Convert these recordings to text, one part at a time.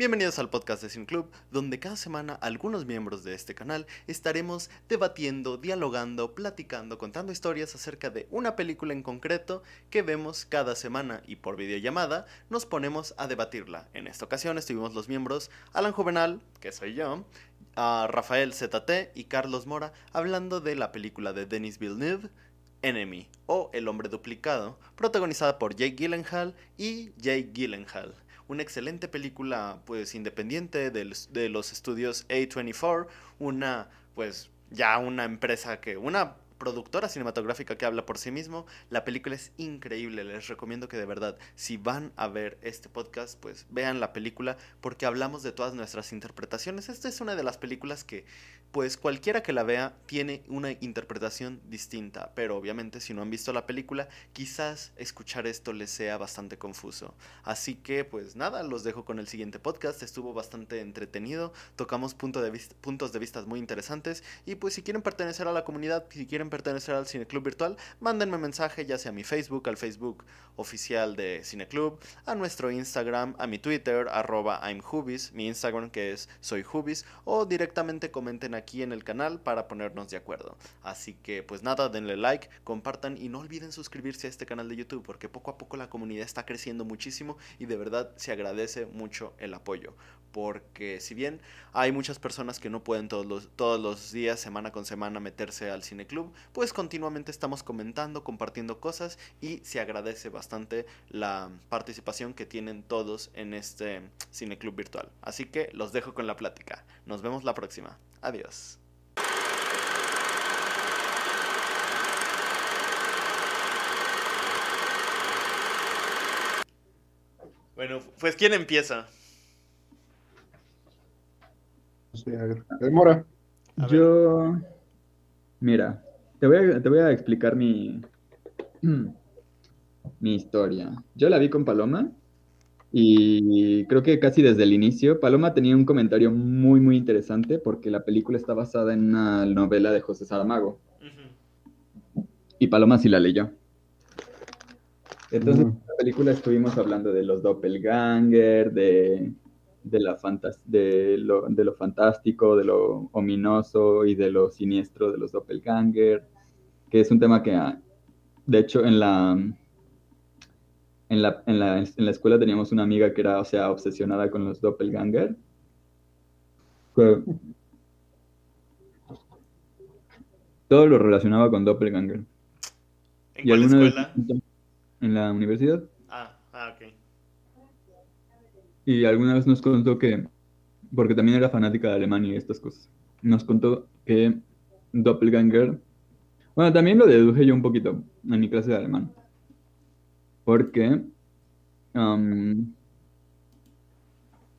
Bienvenidos al podcast de Sin Club, donde cada semana algunos miembros de este canal estaremos debatiendo, dialogando, platicando, contando historias acerca de una película en concreto que vemos cada semana y por videollamada nos ponemos a debatirla. En esta ocasión estuvimos los miembros Alan Juvenal, que soy yo, a Rafael ZT y Carlos Mora hablando de la película de Denis Villeneuve, Enemy o El hombre duplicado, protagonizada por Jake Gyllenhaal y Jake Gyllenhaal una excelente película pues independiente de los estudios A24, una pues ya una empresa que, una productora cinematográfica que habla por sí mismo. La película es increíble, les recomiendo que de verdad, si van a ver este podcast, pues vean la película porque hablamos de todas nuestras interpretaciones. Esta es una de las películas que, pues cualquiera que la vea, tiene una interpretación distinta, pero obviamente si no han visto la película, quizás escuchar esto les sea bastante confuso. Así que, pues nada, los dejo con el siguiente podcast, estuvo bastante entretenido, tocamos punto de puntos de vista muy interesantes y pues si quieren pertenecer a la comunidad, si quieren pertenecer al Cineclub virtual, mándenme mensaje ya sea a mi Facebook, al Facebook oficial de Cineclub, a nuestro Instagram, a mi Twitter, arroba I'mHubis, mi Instagram que es soyhubis, o directamente comenten aquí en el canal para ponernos de acuerdo. Así que pues nada, denle like, compartan y no olviden suscribirse a este canal de YouTube porque poco a poco la comunidad está creciendo muchísimo y de verdad se agradece mucho el apoyo porque si bien hay muchas personas que no pueden todos los, todos los días, semana con semana, meterse al cineclub, pues continuamente estamos comentando, compartiendo cosas y se agradece bastante la participación que tienen todos en este cineclub virtual. Así que los dejo con la plática. Nos vemos la próxima. Adiós. Bueno, pues ¿quién empieza? Demora. Yo. Mira, te voy, a, te voy a explicar mi. mi historia. Yo la vi con Paloma y creo que casi desde el inicio, Paloma tenía un comentario muy, muy interesante porque la película está basada en una novela de José Saramago. Y Paloma sí la leyó. Entonces, en la película estuvimos hablando de los doppelganger, de de, la de, lo, de lo fantástico, de lo ominoso y de lo siniestro de los doppelganger, que es un tema que, ah, de hecho, en la, en la, en la, en la escuela teníamos una amiga que era, o sea, obsesionada con los doppelganger. todo lo relacionaba con doppelganger. ¿En cuál escuela? En la universidad. Y alguna vez nos contó que, porque también era fanática de Alemania y estas cosas, nos contó que Doppelganger, bueno, también lo deduje yo un poquito en mi clase de alemán, porque um,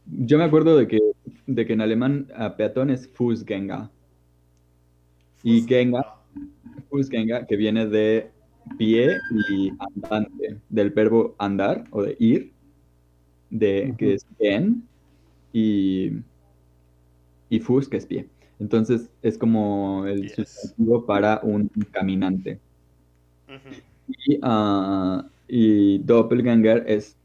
yo me acuerdo de que, de que en alemán a peatón es Fußgänger. Y Gänger, Fußgänger, que viene de pie y andante, del verbo andar o de ir de, que es bien, y, y fus, que es pie. Entonces es como el sustantivo para un caminante. y, uh, y, doppelganger es,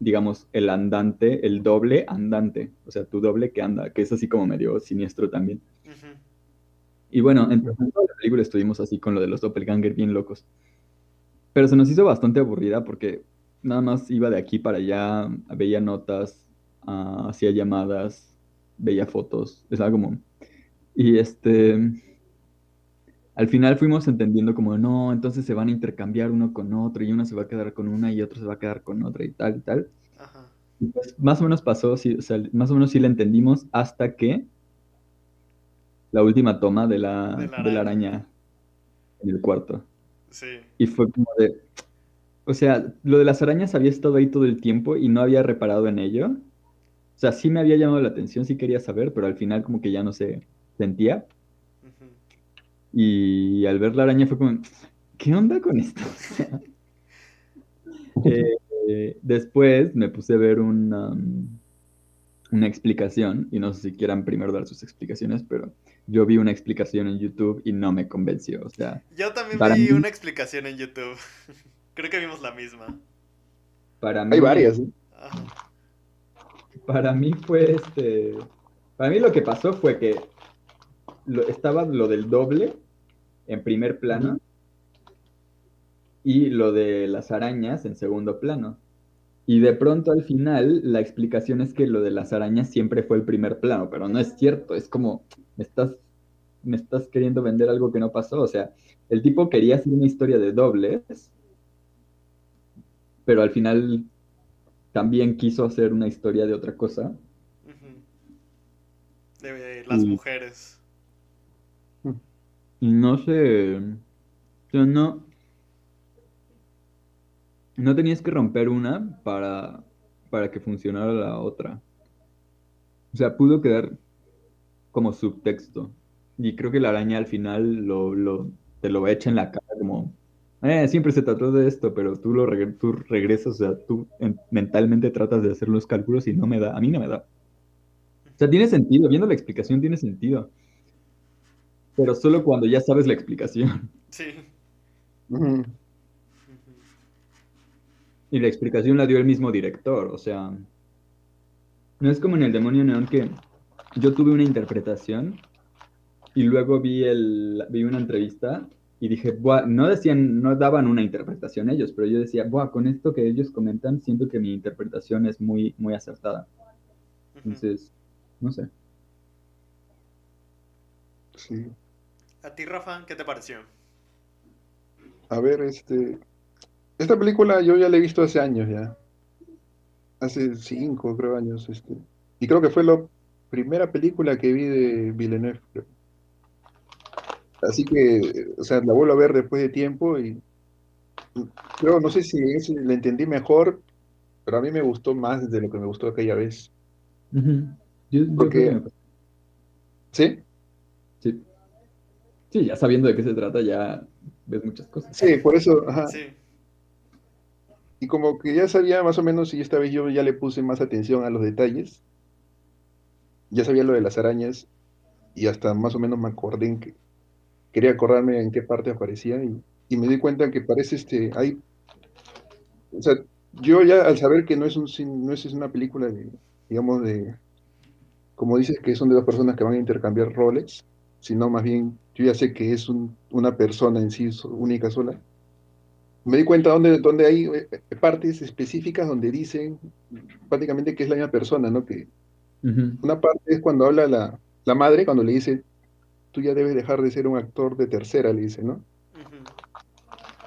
digamos, el andante, el doble andante, o sea, tu doble que anda, que es así como medio siniestro también. Y bueno, en toda la película estuvimos así con lo de los doppelganger bien locos. Pero se nos hizo bastante aburrida porque nada más iba de aquí para allá, veía notas, uh, hacía llamadas, veía fotos, es algo como... Y este... Al final fuimos entendiendo como, no, entonces se van a intercambiar uno con otro y uno se va a quedar con una y otro se va a quedar con otra y tal y tal. Ajá. pues más o menos pasó, sí, o sea, más o menos sí la entendimos hasta que la última toma de la, de la, de la araña en el cuarto. Sí. Y fue como de, o sea, lo de las arañas había estado ahí todo el tiempo y no había reparado en ello. O sea, sí me había llamado la atención, sí quería saber, pero al final como que ya no se sentía. Y al ver la araña fue como, ¿qué onda con esto? Eh, después me puse a ver una, una explicación, y no sé si quieran primero dar sus explicaciones, pero yo vi una explicación en YouTube y no me convenció. O sea, yo también vi una explicación en YouTube. Creo que vimos la misma. Para mí, Hay varias. para mí fue este. Para mí lo que pasó fue que estaba lo del doble en primer plano y lo de las arañas en segundo plano. Y de pronto al final la explicación es que lo de las arañas siempre fue el primer plano, pero no es cierto, es como me estás, me estás queriendo vender algo que no pasó, o sea, el tipo quería hacer una historia de dobles, pero al final también quiso hacer una historia de otra cosa. De las mujeres. No sé. O no. No tenías que romper una para, para que funcionara la otra. O sea, pudo quedar como subtexto. Y creo que la araña al final lo, lo, te lo echa en la cara como, eh, siempre se trató de esto, pero tú, lo tú regresas, o sea, tú mentalmente tratas de hacer los cálculos y no me da, a mí no me da. O sea, tiene sentido, viendo la explicación tiene sentido. Pero solo cuando ya sabes la explicación. Sí. Y la explicación la dio el mismo director, o sea, no es como en el demonio neón que yo tuve una interpretación y luego vi, el, vi una entrevista y dije, no decían, no daban una interpretación ellos, pero yo decía, Buah, con esto que ellos comentan, siento que mi interpretación es muy, muy acertada. Entonces, no sé. Sí. ¿A ti, Rafa, qué te pareció? A ver, este. Esta película yo ya la he visto hace años ya. Hace cinco, creo, años. Este. Y creo que fue la primera película que vi de Villeneuve. Así que, o sea, la vuelvo a ver después de tiempo y creo, no sé si la entendí mejor, pero a mí me gustó más de lo que me gustó aquella vez. Porque... ¿Sí? Sí. Sí, ya sabiendo de qué se trata, ya ves muchas cosas. Sí, por eso, ajá. Sí. Y como que ya sabía más o menos, y esta vez yo ya le puse más atención a los detalles, ya sabía lo de las arañas, y hasta más o menos me acordé en que quería acordarme en qué parte aparecía y, me di cuenta que parece este, hay, o sea, yo ya al saber que no es, un, no es una película de, digamos, de, como dices, que son de dos personas que van a intercambiar roles, sino más bien yo ya sé que es una persona en sí única sola. Me di cuenta donde, donde hay eh, partes específicas donde dicen prácticamente que es la misma persona, ¿no? Que una parte es cuando habla la, la madre, cuando le dice, tú ya debes dejar de ser un actor de tercera, le dice, ¿no?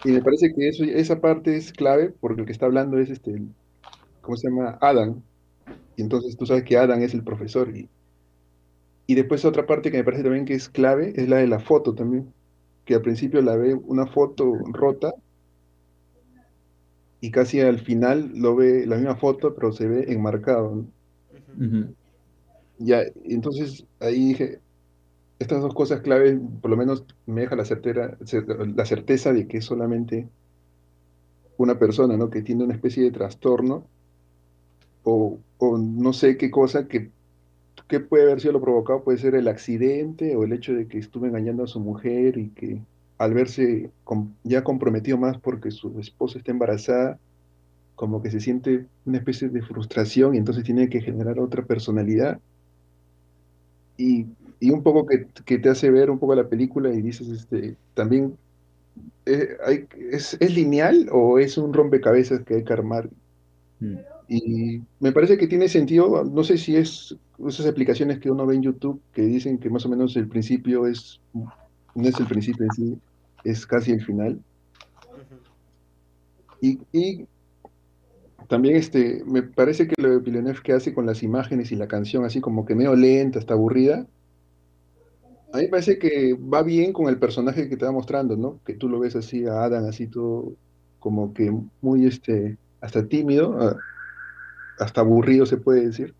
Y me parece que eso, esa parte es clave porque el que está hablando es este, ¿cómo se llama? Adam. Y entonces tú sabes que Adam es el profesor. Y, y después otra parte que me parece también que es clave es la de la foto también. Que al principio la ve una foto rota y casi al final lo ve la misma foto, pero se ve enmarcado. Ya, entonces ahí dije, estas dos cosas claves, por lo menos me deja la, certera, la certeza de que es solamente una persona, ¿no? Que tiene una especie de trastorno o, no sé qué cosa que, que, puede haber sido lo provocado, puede ser el accidente o el hecho de que estuvo engañando a su mujer y que al verse ya comprometido más porque su esposa está embarazada, como que se siente una especie de frustración y entonces tiene que generar otra personalidad. Y y un poco que, te hace ver un poco la película y dices, este, también, eh, hay, es, lineal o es un rompecabezas que hay que armar? Mm. Y me parece que tiene sentido, no sé si es esas aplicaciones que uno ve en YouTube que dicen que más o menos el principio es, no es el principio en sí, es casi el final. Y, y también este, me parece que lo de Villeneuve que hace con las imágenes y la canción así como que medio lenta, hasta aburrida, a mí me parece que va bien con el personaje que te va mostrando, ¿no? Que tú lo ves así a Adam, así todo como que muy, este, hasta tímido, hasta aburrido se puede decir.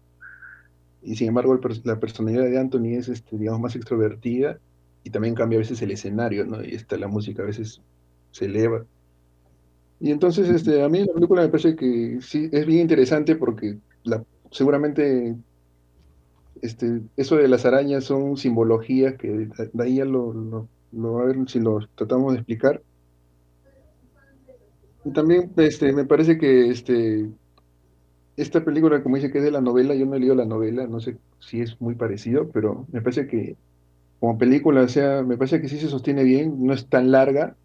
Y sin embargo, la personalidad de Anthony es, este, digamos, más extrovertida y también cambia a veces el escenario, ¿no? Y está la música a veces se eleva. Y entonces, este, a mí la película me parece que sí, es bien interesante porque seguramente este, eso de las arañas son simbologías que de ahí ya lo, lo, a ver si lo tratamos de explicar. Y también este, me parece que este, esta película, como dice que es de la novela, yo no he leído la novela, no sé si es muy parecido, pero me parece que como película, o sea, me parece que sí se sostiene bien, no es tan larga.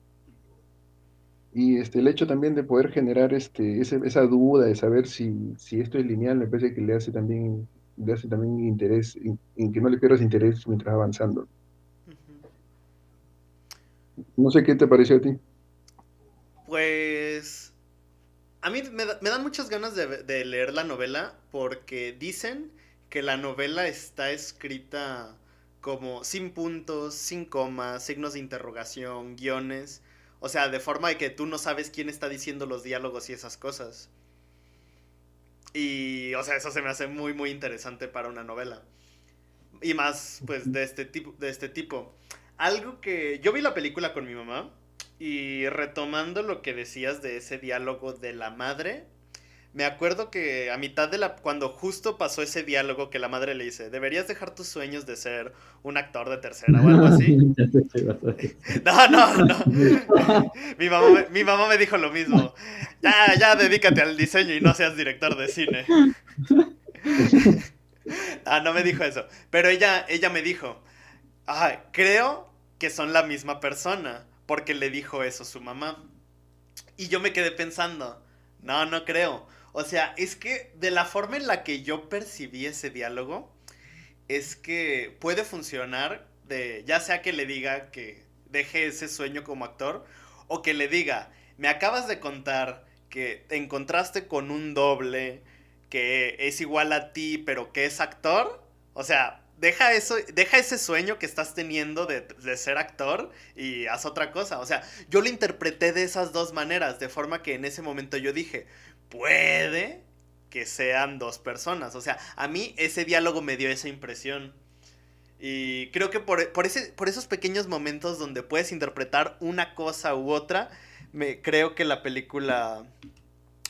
Y este, el hecho también de poder generar este, esa duda de saber si, si esto es lineal, me parece que le hace también, le hace también interés, en, que no le pierdas interés mientras avanzando. No sé qué te pareció a ti. Pues a mí me, dan muchas ganas de, leer la novela porque dicen que la novela está escrita como sin puntos, sin comas, signos de interrogación, guiones. O sea, de forma de que tú no sabes quién está diciendo los diálogos y esas cosas. Y, o sea, eso se me hace muy, muy interesante para una novela. Y más, pues, de este tipo. De este tipo. Algo que... Yo vi la película con mi mamá y retomando lo que decías de ese diálogo de la madre, me acuerdo que a mitad de la. Cuando justo pasó ese diálogo que la madre le dice: Deberías dejar tus sueños de ser un actor de tercera o algo así. no, no, no. mi, mamá me, mi mamá me dijo lo mismo. Ya, ya dedícate al diseño y no seas director de cine. ah, no me dijo eso. Pero ella, ella me dijo: ah, Creo que son la misma persona porque le dijo eso su mamá. Y yo me quedé pensando, no, no creo. O sea, es que de la forma en la que yo percibí ese diálogo, es que puede funcionar de, ya sea que le diga que deje ese sueño como actor, o que le diga, me acabas de contar que te encontraste con un doble que es igual a ti, pero que es actor. O sea, deja eso, deja ese sueño que estás teniendo de, ser actor y haz otra cosa. O sea, yo lo interpreté de esas dos maneras, de forma que en ese momento yo dije, puede que sean dos personas. O sea, a mí ese diálogo me dio esa impresión. Y creo que por, ese, por esos pequeños momentos donde puedes interpretar una cosa u otra, me, creo que la película,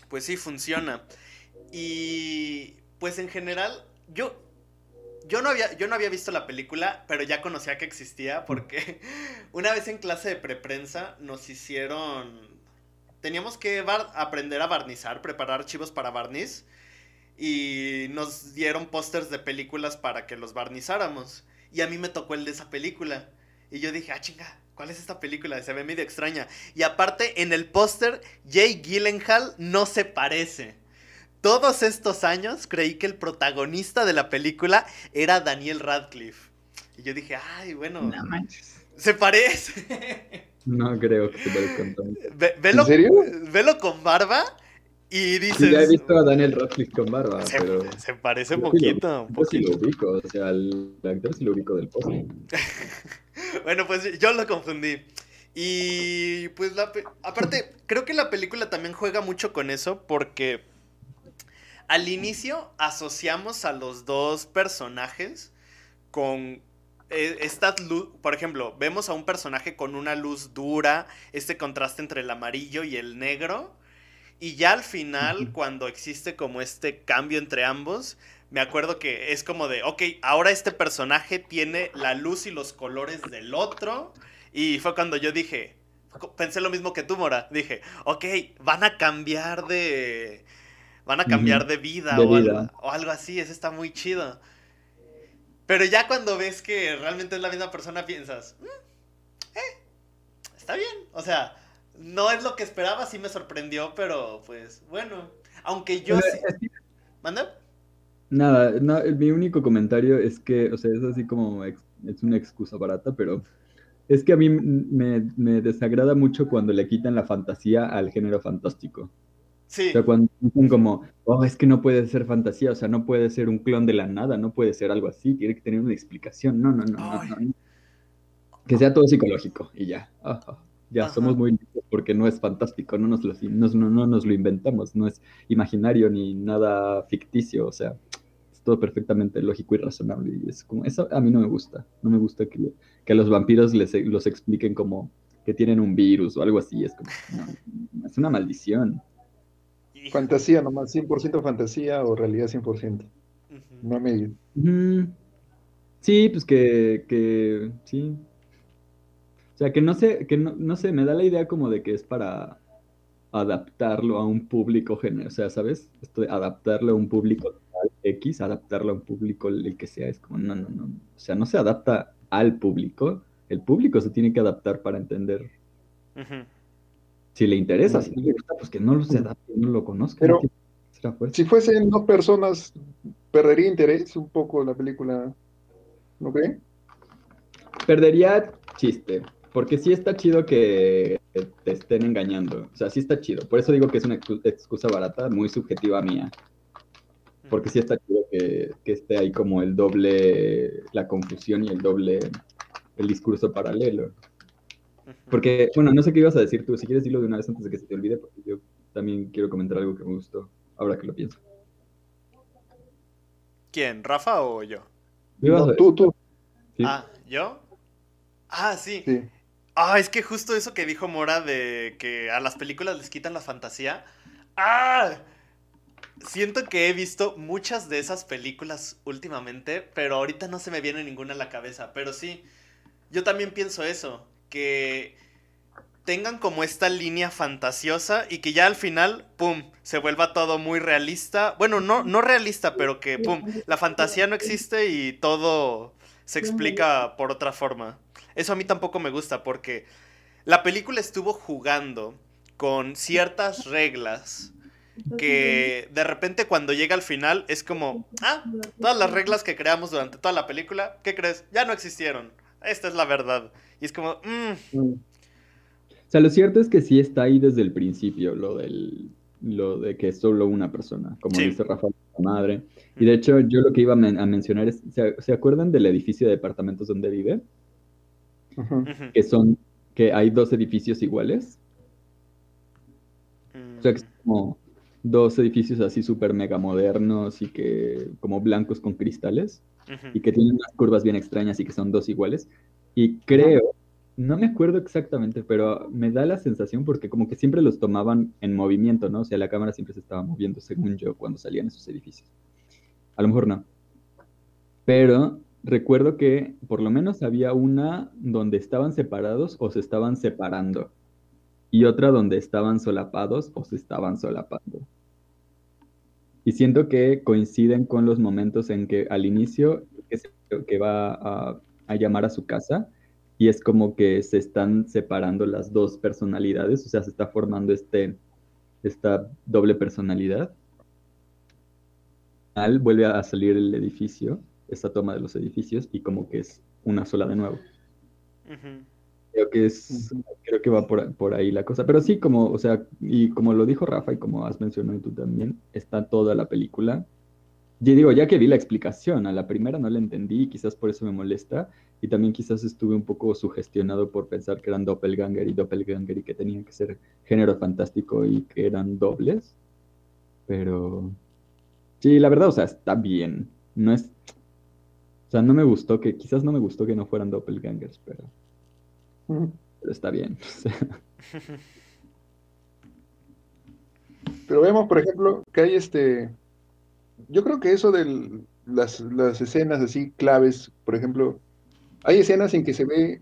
pues sí, funciona. Y pues en general, yo yo no, había, yo no había visto la película, pero ya conocía que existía porque una vez en clase de preprensa nos hicieron... Teníamos que aprender a barnizar, preparar archivos para barniz y nos dieron pósters de películas para que los barnizáramos. Y a mí me tocó el de esa película. Y yo dije, ah, chinga, ¿cuál es esta película? Se ve medio extraña. Y aparte, en el póster, Jay Gyllenhaal no se parece todos estos años creí que el protagonista de la película era Daniel Radcliffe. Y yo dije, ay, bueno. No manches. Se parece. No creo que se parezca velo, ¿En serio? Velo con barba y dices. Sí, ya he visto a Daniel Radcliffe con barba. Se, pero... se parece un poquito. Yo sí lo ubico, o sea, el actor sí lo ubico del post. bueno, pues yo lo confundí. Y pues la, aparte, creo que la película también juega mucho con eso porque al inicio asociamos a los dos personajes con eh, esta luz, por ejemplo, vemos a un personaje con una luz dura, este contraste entre el amarillo y el negro, y ya al final, cuando existe como este cambio entre ambos, me acuerdo que es como de, ok, ahora este personaje tiene la luz y los colores del otro, y fue cuando yo dije, pensé lo mismo que tú, Mora, dije, ok, van a cambiar de van a cambiar de, vida, o, Algo, así, eso está muy chido. Pero ya cuando ves que realmente es la misma persona, piensas, mm, eh, está bien. O sea, no es lo que esperaba, sí me sorprendió, pero pues bueno. Aunque yo sí... ¿Manda? Nada, mi único comentario es que, o sea, es así como, es una excusa barata, pero es que a mí me, me desagrada mucho cuando le quitan la fantasía al género fantástico. Sí. O sea, cuando dicen como, oh, es que no puede ser fantasía, o sea, no puede ser un clon de la nada, no puede ser algo así, tiene que tener una explicación. No, no, no, no, Que sea todo psicológico y ya. ya, somos muy listos porque no es fantástico, no nos, lo, no, no nos lo inventamos, no es imaginario ni nada ficticio, o sea, es todo perfectamente lógico y razonable. Y es como, eso a mí no me gusta, no me gusta que, que a los vampiros les, los expliquen como que tienen un virus o algo así, es como, es una maldición. Fantasía nomás, 100% fantasía o realidad 100%. No medio. Sí, pues que, que, sí. O sea, que no sé, que no, no sé, me da la idea como de que es para, adaptarlo a un público general, o sea, ¿sabes? Esto de adaptarlo a un público X, adaptarlo a un público el que sea, es como, no, no, no, o sea, no se adapta al público, el público se tiene que adaptar para entender. Si le interesa, si no le gusta, pues que no lo se adapte, no lo conozca. Pero si fuesen dos personas, perdería interés un poco la película, ¿no cree? Perdería chiste, porque sí está chido que te estén engañando. O sea, sí está chido. Por eso digo que es una excusa barata, muy subjetiva mía. Porque sí está chido que, esté ahí como el doble, la confusión y el doble, el discurso paralelo. Porque, bueno, no sé qué ibas a decir tú. Si quieres decirlo de una vez antes de que se te olvide, porque yo también quiero comentar algo que me gustó, ahora que lo pienso. ¿Quién? ¿Rafa o yo? tú, tú. Ah, ¿yo? Ah, sí. sí. Ah, es que justo eso que dijo Mora de que a las películas les quitan la fantasía. ¡Ah! Siento que he visto muchas de esas películas últimamente, pero ahorita no se me viene ninguna a la cabeza. Pero sí, yo también pienso eso, que tengan como esta línea fantasiosa y que ya al final, ¡pum!, se vuelva todo muy realista. Bueno, no, no realista, pero que, ¡pum!, la fantasía no existe y todo se explica por otra forma. Eso a mí tampoco me gusta porque la película estuvo jugando con ciertas reglas que de repente cuando llega al final es como, ah, todas las reglas que creamos durante toda la película, ¿qué crees? Ya no existieron. Esta es la verdad. Y es como, mm". o sea, lo cierto es que sí está ahí desde el principio lo del lo de que es solo una persona, como dice Rafael, madre. Y de hecho, yo lo que iba a, mencionar es, ¿se, acuerdan del edificio de departamentos donde vive? Que son, que hay dos edificios iguales. O sea, que son como dos edificios así súper mega modernos y que como blancos con cristales y que tienen unas curvas bien extrañas y que son dos iguales. Y creo, no me acuerdo exactamente, pero me da la sensación porque como que siempre los tomaban en movimiento, ¿no? O sea, la cámara siempre se estaba moviendo, según yo, cuando salían esos edificios. A lo mejor no. Pero recuerdo que por lo menos había una donde estaban separados o se estaban separando y otra donde estaban solapados o se estaban solapando. Y siento que coinciden con los momentos en que al inicio que, va a, llamar a su casa y es como que se están separando las dos personalidades, o sea, se está formando este, esta doble personalidad. Al vuelve a salir el edificio esta toma de los edificios y como que es una sola de nuevo. Creo que es, creo que va por, ahí la cosa. Pero sí, como, o sea, y como lo dijo Rafa y como has mencionado tú también, está toda la película. Y digo, ya que vi la explicación, a la primera no la entendí y quizás por eso me molesta. Y también quizás estuve un poco sugestionado por pensar que eran doppelganger y doppelganger y que tenían que ser género fantástico y que eran dobles. Pero sí, la verdad, o sea, está bien. No es, o sea, no me gustó que, quizás no me gustó que no fueran doppelgangers, pero, pero está bien. pero vemos, por ejemplo, que hay este, yo creo que eso de las, las escenas así claves, por ejemplo, hay escenas en que se ve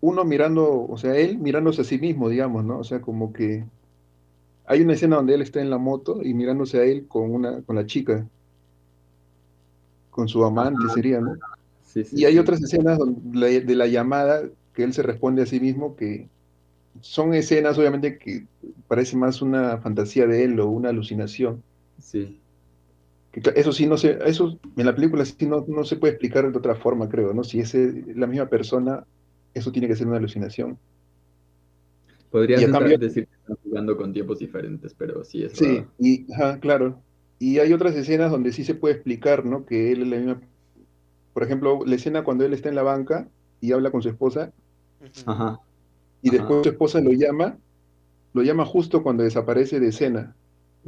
uno mirando, o sea, él mirándose a sí mismo, digamos, ¿no? O sea, como que hay una escena donde él está en la moto y mirándose a él con una, con la chica con su amante sería, ¿no? y hay otras escenas de la llamada que él se responde a sí mismo que son escenas obviamente que parece más una fantasía de él o una alucinación. Sí. eso sí no sé, eso en la película sí no, no se puede explicar de otra forma, creo, ¿no? Si es la misma persona, eso tiene que ser una alucinación. Podrías decir que están jugando con tiempos diferentes, pero sí es Sí, y claro. Y hay otras escenas donde sí se puede explicar, ¿no? Que él es la misma. Por ejemplo, la escena cuando él está en la banca y habla con su esposa. Ajá. Y después su esposa lo llama, lo llama justo cuando desaparece de escena.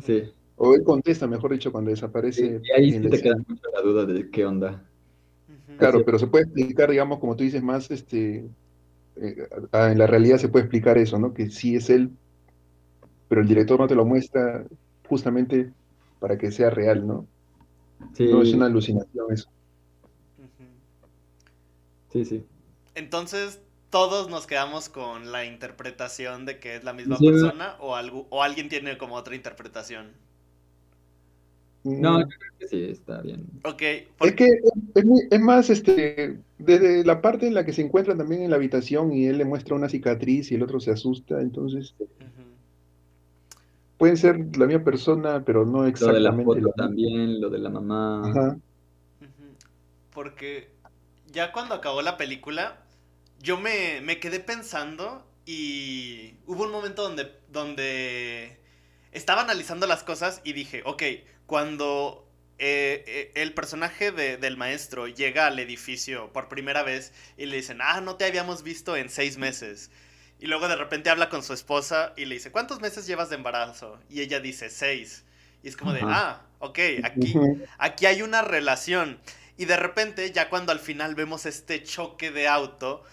Sí. O él contesta, mejor dicho, cuando desaparece. y ahí sí te queda mucho la duda de qué onda. Claro, pero se puede explicar, digamos, como tú dices, más este. Eh, en la realidad se puede explicar eso, ¿no? Que sí es él, pero el director no te lo muestra justamente para que sea real, ¿no? Sí. No es una alucinación eso. Sí, sí. Entonces, todos nos quedamos con la interpretación de que es la misma persona o, algo, o alguien tiene como otra interpretación. No, yo creo que sí, está bien. Ok. Es que es, más, este, desde la parte en la que se encuentran también en la habitación y él le muestra una cicatriz y el otro se asusta, entonces pueden ser la misma persona, pero no exactamente. Lo de la foto también, lo de la mamá. Ajá. Porque ya cuando acabó la película, yo me, me quedé pensando y hubo un momento donde, donde estaba analizando las cosas y dije, ok, cuando eh, eh, el personaje del maestro llega al edificio por primera vez y le dicen, ah, no te habíamos visto en seis meses. Y luego de repente habla con su esposa y le dice, ¿cuántos meses llevas de embarazo? Y ella dice, seis. Y es como de, ah, ok, aquí, aquí hay una relación. Y de repente, ya cuando al final vemos este choque de auto,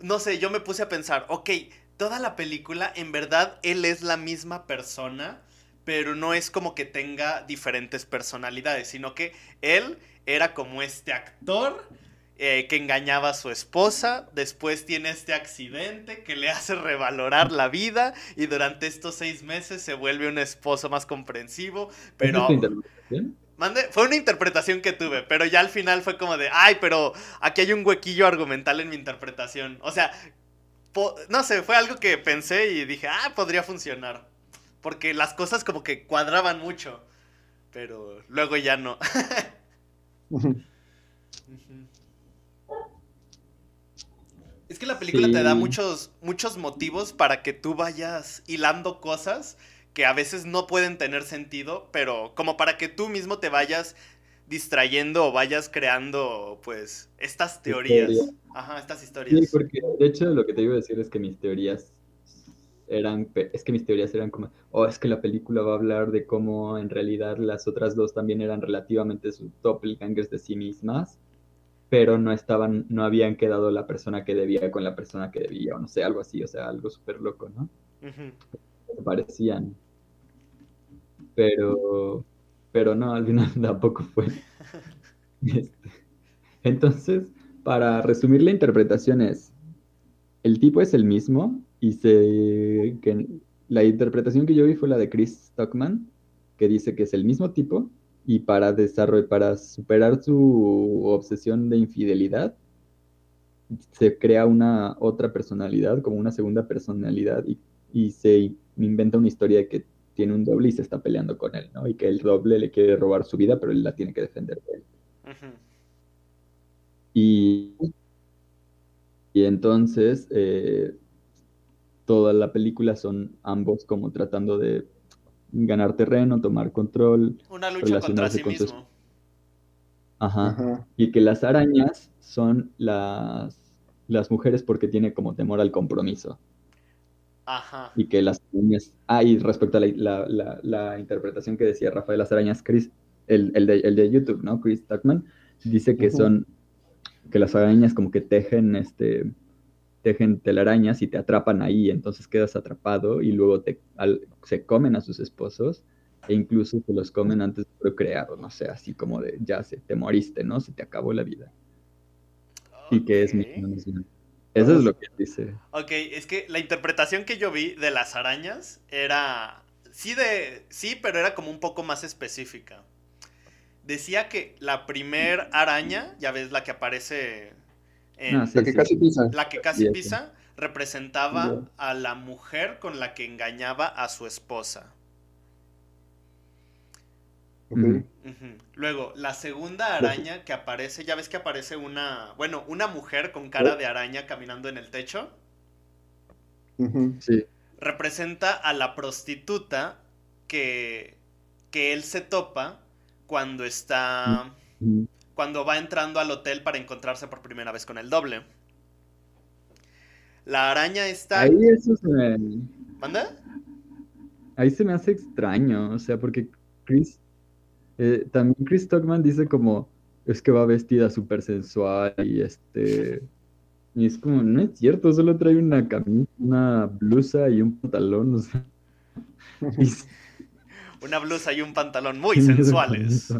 no sé, yo me puse a pensar, ok, toda la película, en verdad, él es la misma persona, pero no es como que tenga diferentes personalidades, sino que él era como este actor eh, que engañaba a su esposa, después tiene este accidente que le hace revalorar la vida y durante estos seis meses se vuelve un esposo más comprensivo, pero... Mande, fue una interpretación que tuve, pero ya al final fue como de, ay, pero aquí hay un huequillo argumental en mi interpretación. O sea, no sé, fue algo que pensé y dije, ah, podría funcionar. Porque las cosas como que cuadraban mucho, pero luego ya no. es que la película te da muchos, muchos motivos para que tú vayas hilando cosas que a veces no pueden tener sentido, pero como para que tú mismo te vayas distrayendo o vayas creando, pues, estas teorías. Ajá, estas historias. Sí, porque de hecho lo que te iba a decir es que mis teorías eran, es que mis teorías eran como, oh, es que la película va a hablar de cómo en realidad las otras dos también eran relativamente doppelgangers de sí mismas, pero no estaban, no habían quedado la persona que debía con la persona que debía, o no sé, algo así, o sea, algo súper loco, ¿no? Parecían pero, pero no, al final tampoco fue. Este, entonces, para resumir la interpretación es, el tipo es el mismo y se, que la interpretación que yo vi fue la de Chris Stockman, que dice que es el mismo tipo y para desarrollar, para superar su obsesión de infidelidad, se crea una otra personalidad, como una segunda personalidad y, y se inventa una historia de que tiene un doble y se está peleando con él, ¿no? Y que el doble le quiere robar su vida, pero él la tiene que defender de él. Y, y entonces eh, toda la película son ambos como tratando de ganar terreno, tomar control. Una lucha contra sí mismo. Ajá. Y que las arañas son las, las mujeres porque tiene como temor al compromiso. Y que las arañas. Ah, y respecto a la, interpretación que decía Rafael Las Arañas, Chris, el, de, YouTube, ¿no? Chris Tuckman, dice que son. que las arañas como que tejen este tejen telarañas y te atrapan ahí, entonces quedas atrapado y luego te, se comen a sus esposos e incluso se los comen antes de procrear, o no sé, así como de ya se te moriste, ¿no? Se te acabó la vida. Y que es mi eso es lo que dice. Ok, es que la interpretación que yo vi de las arañas era. Sí, de. Sí, pero era como un poco más específica. Decía que la primer araña, ya ves la que aparece en, ah, la que casi pisa. La que casi pisa representaba a la mujer con la que engañaba a su esposa. Luego, la segunda araña que aparece, ya ves que aparece una, bueno, una mujer con cara de araña caminando en el techo. Sí. Representa a la prostituta que, que él se topa cuando está, cuando va entrando al hotel para encontrarse por primera vez con el doble. La araña está... Ahí eso se me... ¿Manda? Ahí se me hace extraño, o sea, porque Chris eh, también Chris Stockman dice como, es que va vestida súper sensual y este... Y es como, no es cierto, solo trae una camisa, una blusa y un pantalón, Una blusa y un pantalón muy sensuales.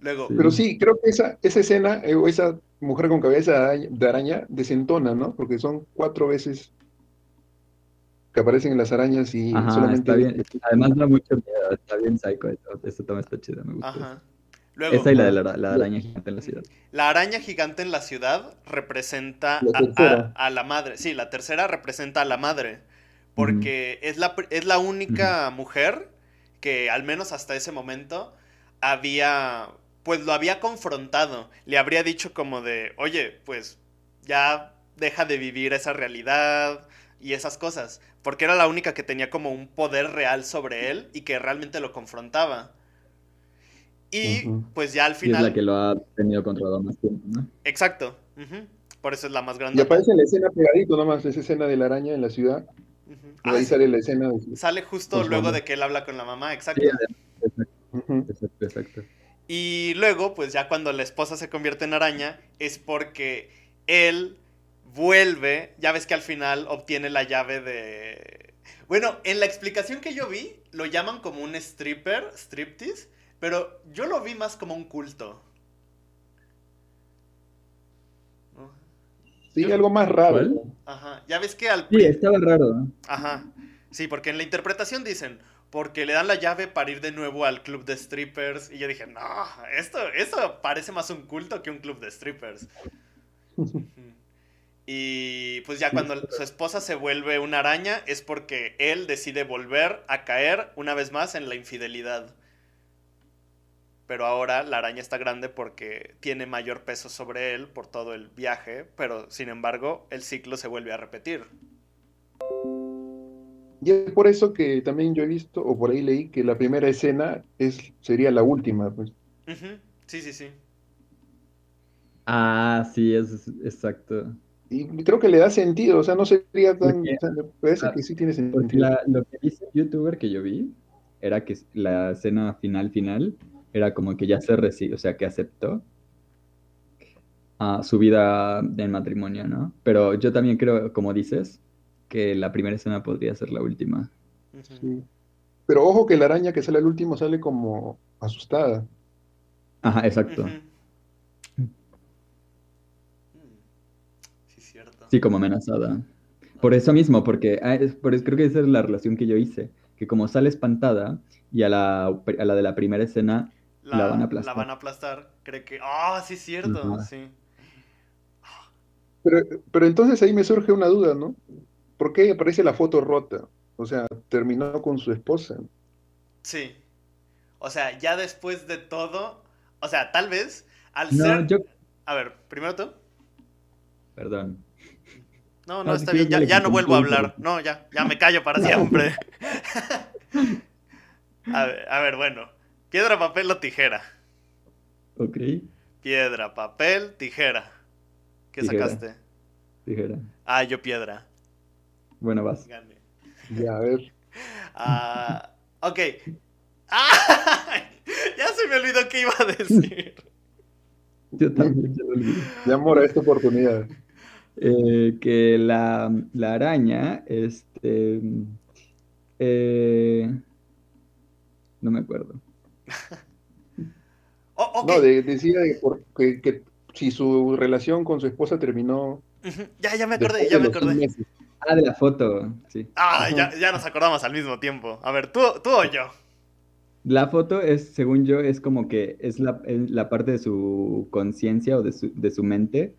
Luego, Sí. Pero sí, creo que esa, esa escena, eh, o esa mujer con cabeza de araña, de araña desentona, ¿no? Porque son cuatro veces que aparecen las arañas y Ajá, solamente... está bien. Además da mucho miedo, está bien psycho. Eso también está chido, me gusta. ajá. Luego, Esa y la de la, la araña gigante en la ciudad. la araña gigante en la ciudad representa La a- tercera. a, a la madre. Sí, la tercera representa a la madre. Porque es, la, es la única mujer que, al menos hasta ese momento, había. Pues lo había confrontado. Le habría dicho como de, oye, pues ya deja de vivir esa realidad y esas cosas. Porque era la única que tenía como un poder real sobre él y que realmente lo confrontaba. Y pues ya al Y es final. la que lo ha tenido controlado más tiempo, ¿no? Exacto. Por eso es la más Y grande. aparece en la escena pegadito nomás, esa escena de la araña en la ciudad. Y Ah, ahí sí, sale la escena de... Sale justo su luego mamá. de que él habla con la mamá, exacto. Sí, exacto, Ujú. exacto, exacto. Y luego, pues ya cuando la esposa se convierte en araña, es porque él vuelve, ya ves que al final obtiene la llave de... Bueno, en la explicación que yo vi, lo llaman como un stripper, striptease, pero yo lo vi más como un culto. Sí, algo más raro. ¿Cuál? ¿no? Ajá, ya ves que al... Sí, estaba raro. Ajá. Sí, porque en la interpretación dicen, porque le dan la llave para ir de nuevo al club de strippers. Y yo dije, no, esto, esto parece más un culto que un club de strippers. Y pues ya cuando su esposa se vuelve una araña es porque él decide volver a caer una vez más en la infidelidad. Pero ahora la araña está grande porque tiene mayor peso sobre él por todo el viaje, pero sin embargo el ciclo se vuelve a repetir. Y es por eso que también yo he visto, o por ahí leí, que la primera escena es, sería la última. Pues. Sí, sí, sí. Ah, sí, es, es- exacto. Y creo que le da sentido, o sea, no sería tan... Porque- o sea, me parece que sí tiene sentido. la- lo que dice el youtuber que yo vi era que la escena final final era como que ya se recibió, o sea, que aceptó ah, su vida en matrimonio, ¿no? Pero yo también creo, como dices, que la primera escena podría ser la última. Sí. Pero ojo que la araña que sale al último sale como asustada. Ajá, exacto. Sí, cierto. Como amenazada. Por eso mismo, porque ah, es- por eso creo que esa es la relación que yo hice, que como sale espantada y a la, a la de la primera escena la van a aplastar. La van a aplastar. Cree que. ¡Ah, sí, cierto! Ajá. Sí. Pero, pero entonces ahí me surge una duda, ¿no? ¿Por qué aparece la foto rota? O sea, terminó con su esposa. Sí. O sea, ya después de todo. O sea, tal vez al No, ser. yo, A ver, primero tú. perdón. No, no, está bien. Ya, no vuelvo a hablar. No, ya. Ya me callo para siempre. a, ver, a ver, bueno. Piedra, papel o tijera. Ok, Piedra, papel, tijera. ¿Qué Tijera. sacaste? dijera. Ah, yo piedra. Bueno, vas. Gané. Ya, a ver. Ah, ok. ¡Ah! Ya se me olvidó qué iba a decir. Yo también ya lo olvidé. Ya mora esta oportunidad. Eh, que la, la araña, este, eh, no me acuerdo. Oh. No, de- decía que, que si su relación con su esposa terminó Ya, ya me acordé, ya me acordé. Ah, de la foto, sí. Ah, ya, ya nos acordamos al mismo tiempo. A ver, ¿tú, tú o yo? La foto es, según yo, es como que es la, es la parte de su conciencia o de su, de su mente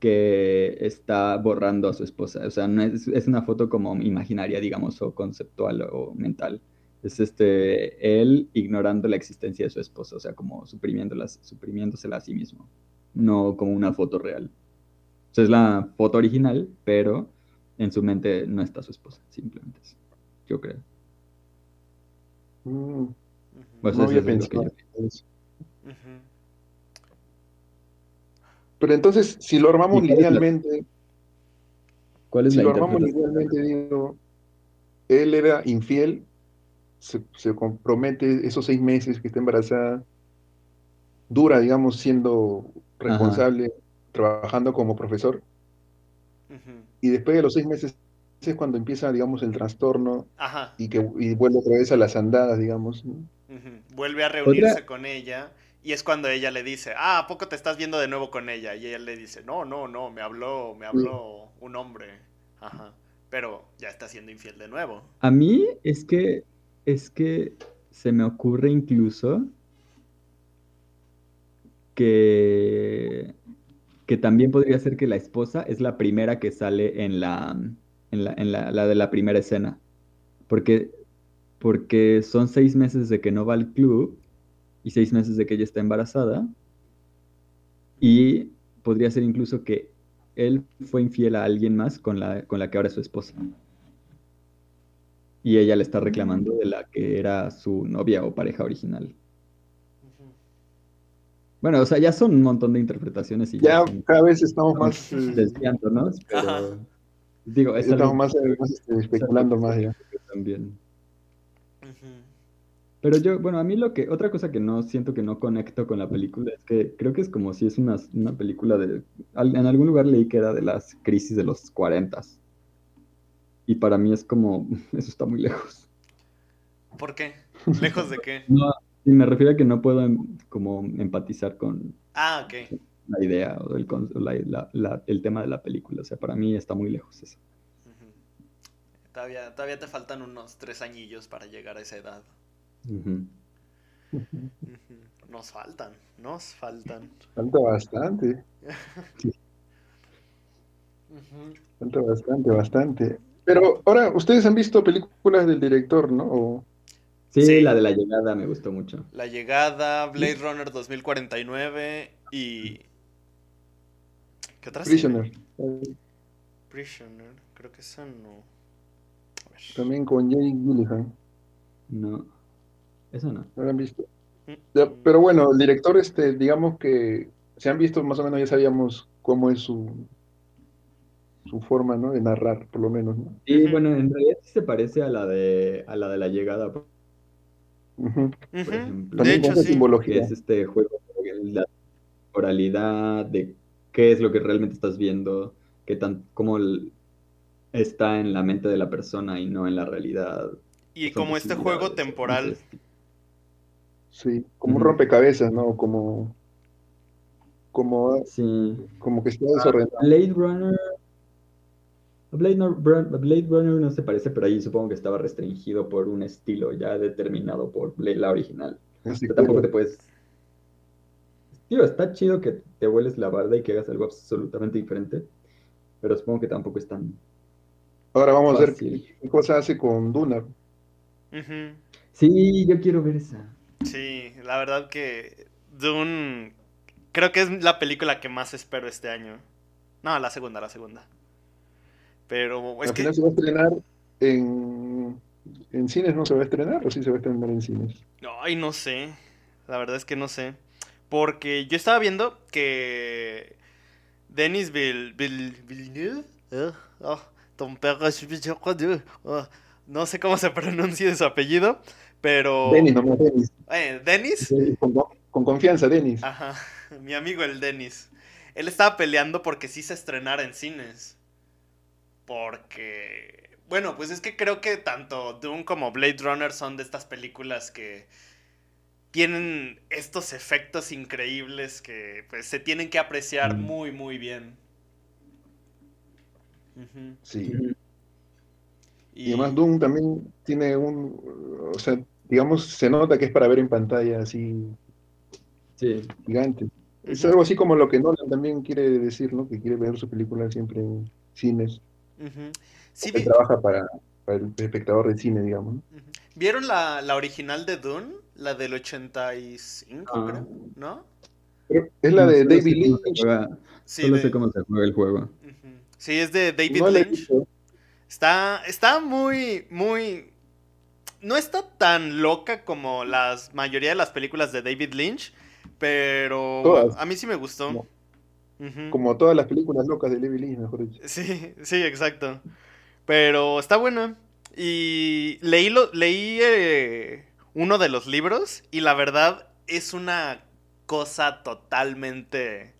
que está borrando a su esposa. O sea, no es, es una foto como imaginaria, digamos, o conceptual o mental. Es este, él ignorando la existencia de su esposa, o sea, como suprimiéndolas, suprimiéndosela a sí mismo, no como una foto real. O sea, es la foto original, pero en su mente no está su esposa, simplemente. es- Yo creo. Mm, Pues no eso había pensado yo- eso. Pero entonces, si lo armamos ¿Y cuál es la- linealmente, ¿Cuál es si la lo armamos linealmente, digo, él era infiel, se, se compromete esos seis meses que está embarazada, dura, digamos, siendo responsable, trabajando como profesor, y después de los seis meses es cuando empieza, digamos, el trastorno Ajá. y que y vuelve otra vez a las andadas, digamos. Vuelve a reunirse con ella Y es cuando ella le dice, ah, ¿a poco te estás viendo de nuevo con ella? Y ella le dice, no, no, no, me habló, me habló un hombre. Ajá. Pero ya está siendo infiel de nuevo. A mí es que, es que se me ocurre incluso que, que también podría ser que la esposa es la primera que sale en la, en la, en la, la de la primera escena. Porque, porque son seis meses de que no va al club y seis meses de que ella está embarazada. Y podría ser incluso que él fue infiel a alguien más con la, con la que ahora es su esposa. Y ella le está reclamando de la que era su novia o pareja original. Bueno, o sea, ya son un montón de interpretaciones y ya, son- cada vez estamos más, eh, desviándonos, pero Ajá. digo, es estamos algo más, eh, más, este, especulando más ya. también. Ujú. Pero yo, bueno, a mí lo que, otra cosa que no siento que no conecto con la película es que creo que es como si es una, una película de, al- en algún lugar leí que era de las crisis de los 40 Y para mí es como, eso está muy lejos. ¿Por qué? ¿Lejos de qué? No, y me refiero a que no puedo em- como empatizar con Ah, ok. la idea o el, la- la- el tema de la película. O sea, para mí está muy lejos eso. Todavía, todavía te faltan unos tres añillos para llegar a esa edad. Nos faltan, nos faltan. Falta bastante, falta bastante, bastante. Pero ahora, ustedes han visto películas del director, ¿no? O- Sí, Sí. la de la llegada me gustó mucho. La llegada, Blade Runner 2049 y... ¿Qué otra Prisoner. serie? Prisoner, creo que esa no. A ver. También con Jake Gyllenhaal. No, eso no. ¿No lo han visto? Pero bueno, el director, este, digamos que se han visto más o menos, ya sabíamos cómo es su, su forma, ¿no? De narrar, por lo menos, ¿no? Sí, bueno, en realidad sí se parece a la de, a la de la llegada, por Ujú. Ujú. ejemplo. De También hecho, sí. que simbología. es este juego de la oralidad, de qué es lo que realmente estás viendo, qué tan, cómo el- está en la mente de la persona y no en la realidad. Y Son como este juego temporal. entonces, Sí, como un rompecabezas, ¿no? Como, como, Sí. como que está desordenado. Blade Runner. Blade, no- Blade Runner no se parece, pero ahí supongo que estaba restringido por un estilo ya determinado por Blade- la original. Así Pero tampoco que- te puedes. Tío, está chido que te vueles la barda y que hagas algo absolutamente diferente. Pero supongo que tampoco es tan. Ahora vamos a ver qué, cosa hace con Duna. Ujú. Sí, yo quiero ver esa. Sí, la verdad que Dune creo que es la película que más espero este año. No, la segunda, la segunda. Pero es Al que final se va a estrenar en, en cines, ¿no se va a estrenar o sí se va a estrenar en cines? Ay, no sé. La verdad es que no sé. Porque yo estaba viendo que Denis Vill- Vill- Villeneuve, eh, oh, Villeneuve, oh, no sé cómo se pronuncia su apellido, pero Denis, nomás Denis. Eh, Denis, Con, con confianza, Denis. ajá, mi amigo el Denis, él estaba peleando porque sí se estrenara en cines. Porque, bueno, pues es que creo que tanto Dune como Blade Runner son de estas películas que tienen estos efectos increíbles que pues se tienen que apreciar Mm. muy, muy bien. Sí. Y, Y además Doom también tiene un, o sea, digamos, se nota que es para ver en pantalla así Sí. gigante. Es algo así como lo que Nolan también quiere decir, ¿no? Que quiere ver su película siempre en cines. ujú. Sí, Él vi- trabaja para, para el espectador de cine, digamos. ¿Vieron la, la original de Dune? La del 85, Ah. creo, ¿no? Pero es la No, de David Lynch. Sí, solo de- sé cómo se juega el juego. Sí, es de David No Lynch. Está, está muy, muy... No está tan loca como la mayoría de las películas de David Lynch, pero Todas. a mí sí me gustó. Como todas las películas locas de David Lynch, mejor dicho. Sí, sí, exacto. Pero está buena. Y leí, lo, leí eh, uno de los libros y la verdad es una cosa totalmente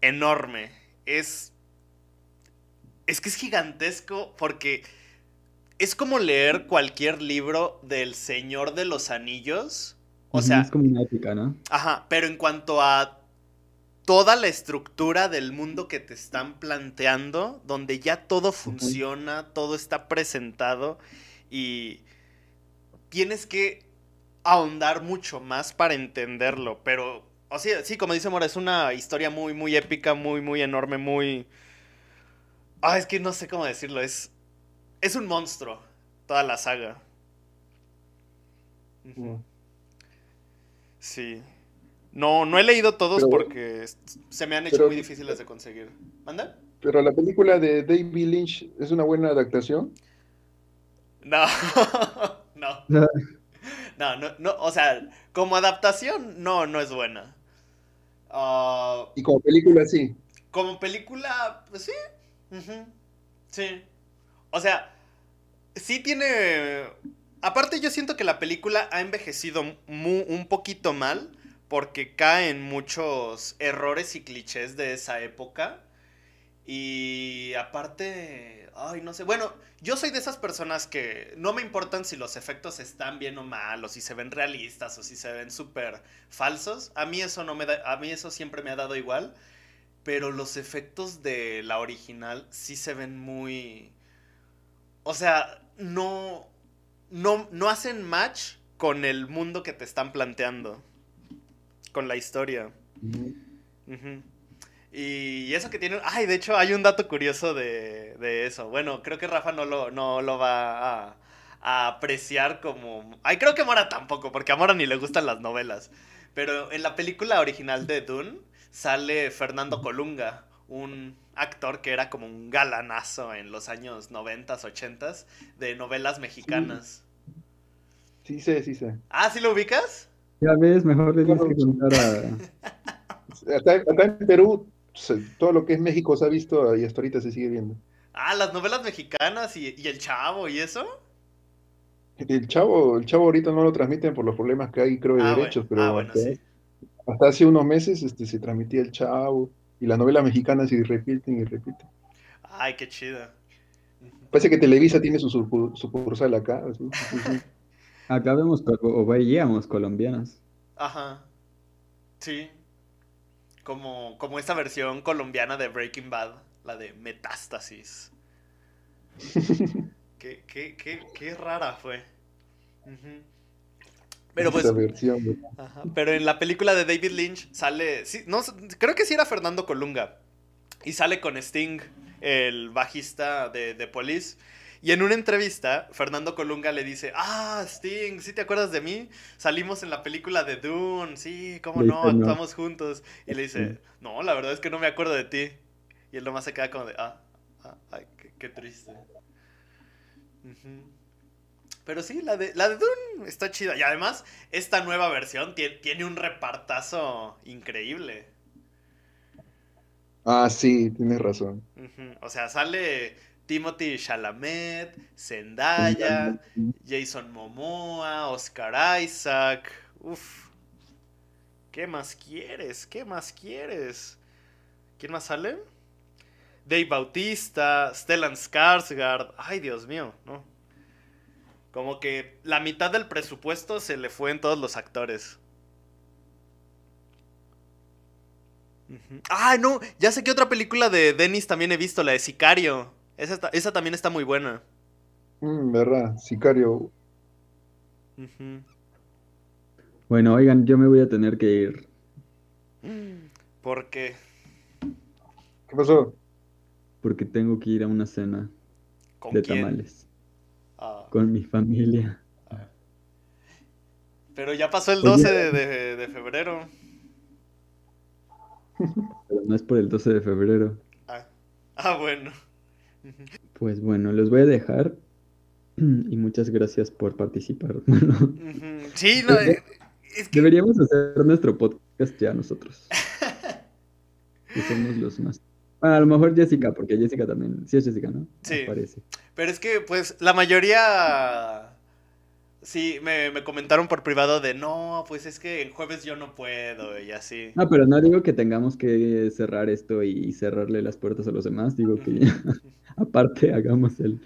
enorme. Es... Es que es gigantesco porque es como leer cualquier libro del Señor de los Anillos, O sea. Es como una épica, ¿no? Ajá, pero en cuanto a toda la estructura del mundo que te están planteando, donde ya todo funciona, todo está presentado y tienes que ahondar mucho más para entenderlo, pero, o sea, sí, como dice Mora, es una historia muy, muy épica, muy, muy enorme, muy... Ah, es que no sé cómo decirlo, es... Es un monstruo, toda la saga. Sí. No, no he leído todos porque se me han hecho muy difíciles de conseguir. ¿Manda? Pero la película de David Lynch es una buena adaptación. No, no. No, no, no, o sea, como adaptación, no, no es buena. Ah, y como película, sí. Como película, pues sí. Sí. O sea, sí tiene... Aparte yo siento que la película ha envejecido un poquito mal porque cae en muchos errores y clichés de esa época. Y aparte, ay, no sé, bueno, yo soy de esas personas que no me importan si los efectos están bien o mal, o si se ven realistas, o si se ven súper falsos. A mí eso no me da, a mí eso siempre me ha dado igual. Pero los efectos de la original sí se ven muy. O sea, no. No, no hacen match con el mundo que te están planteando con la historia. Y eso que tiene... Ay, de hecho hay un dato curioso de, eso. Bueno, creo que Rafa no lo, no lo va a, apreciar como... Ay, creo que Mora tampoco, porque a Mora ni le gustan las novelas. Pero en la película original de Dune sale Fernando Colunga, un actor que era como un galanazo en los años 90, 80 de novelas mexicanas. Sí, sí, sí, sí. Ah, ¿sí lo ubicas? Ya ves, mejor le tienes que contar a... Acá, en Perú, todo lo que es México se ha visto y hasta ahorita se sigue viendo. Ah, las novelas mexicanas y, el Chavo y eso. El Chavo, el Chavo ahorita no lo transmiten por los problemas que hay, creo, de ah, derechos, pero ah, hasta, hace unos meses este, se transmitía el Chavo y las novelas mexicanas se repiten y repiten. Ay, qué chido. Parece que Televisa tiene su sucursal acá. Acá vemos o veíamos colombianas. Ajá. Sí. Como, como esta versión colombiana de Breaking Bad, la de Metástasis. qué, qué, qué, qué, rara fue. Pero pues. Ajá, pero en la película de David Lynch sale. Sí, no, creo que sí era Fernando Colunga. Y sale con Sting, el bajista de, de Police. Y en una entrevista, Fernando Colunga le dice, ah, Sting, ¿sí te acuerdas de mí? Salimos en la película de Dune, sí, cómo no, actuamos juntos. Y le dice, no, la verdad es que no me acuerdo de ti. Y él nomás se queda como de, ah, ah ay, qué, triste. Pero sí, la de, la de Dune está chida. Y además, esta nueva versión tiene un repartazo increíble. Ah, sí, tienes razón. O sea, sale Timothy Chalamet, Zendaya, Jason Momoa, Oscar Isaac. Uf. ¿Qué más quieres? ¿Qué más quieres? ¿Quién más sale? Dave Bautista, Stellan Skarsgård. Ay, Dios mío, ¿no? Como que la mitad del presupuesto se le fue en todos los actores. Ah, no, ya sé que otra película de Dennis también he visto, la de Sicario. Esa, también está muy buena. Mm, verdad, Sicario. Bueno, oigan, yo me voy a tener que ir. ¿Por qué? ¿Qué pasó? Porque tengo que ir a una cena de tamales. Ah. Con mi familia. Pero ya pasó el 12 de, de, febrero. Pero no es por el 12 de febrero. Ah, ah bueno. Pues bueno, los voy a dejar y muchas gracias por participar. Sí, no, eh, deberíamos hacer nuestro podcast ya nosotros. que somos los más. A lo mejor Jessica, porque Jessica también. Sí, es Jessica, ¿no? Sí. Parece. Pero es que, pues, la mayoría Sí, me, comentaron por privado de no, pues es que el jueves yo no puedo y así. No, pero no digo que tengamos que cerrar esto y cerrarle las puertas a los demás, digo que aparte hagamos el,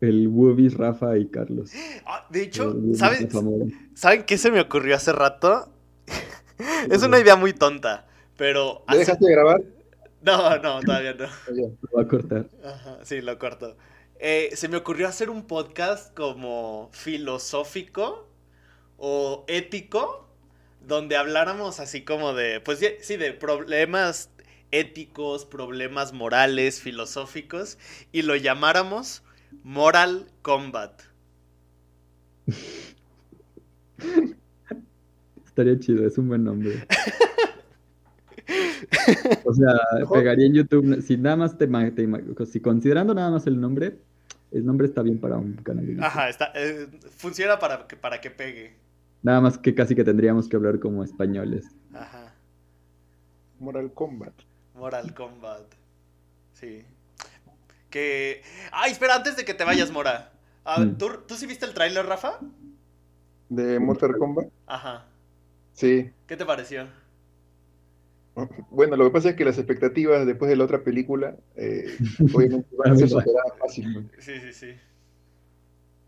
el Wubis, Rafa y Carlos. Ah, de hecho, El Wubis, ¿saben, Rafa Mora. ¿saben qué se me ocurrió hace rato? es una idea muy tonta, pero... ¿Le hace- dejaste de grabar? No, no, todavía no. Lo va a cortar. Ajá, sí, lo corto. Eh, se me ocurrió hacer un podcast como filosófico o ético, donde habláramos así como de, pues sí, de problemas éticos, problemas morales, filosóficos, y lo llamáramos Moral Combat. Estaría chido, es un buen nombre. O sea, Mejor- pegaría en YouTube. Si nada más te, te si considerando nada más el nombre, el nombre está bien para un canal de YouTube. Ajá, está, eh, funciona para que, para que pegue. Nada más que casi que tendríamos que hablar como españoles. Ajá, Moral Combat. Moral Combat. Sí. Que... Ay, espera, antes de que te vayas, Mora. Ah, Mm. ¿tú, ¿Tú sí viste el tráiler, Rafa? ¿De Mortal Kombat? Ajá. Sí. ¿Qué te pareció? Bueno, lo que pasa es que las expectativas después de la otra película, eh, obviamente van a ser superadas fácil. Sí, sí, sí.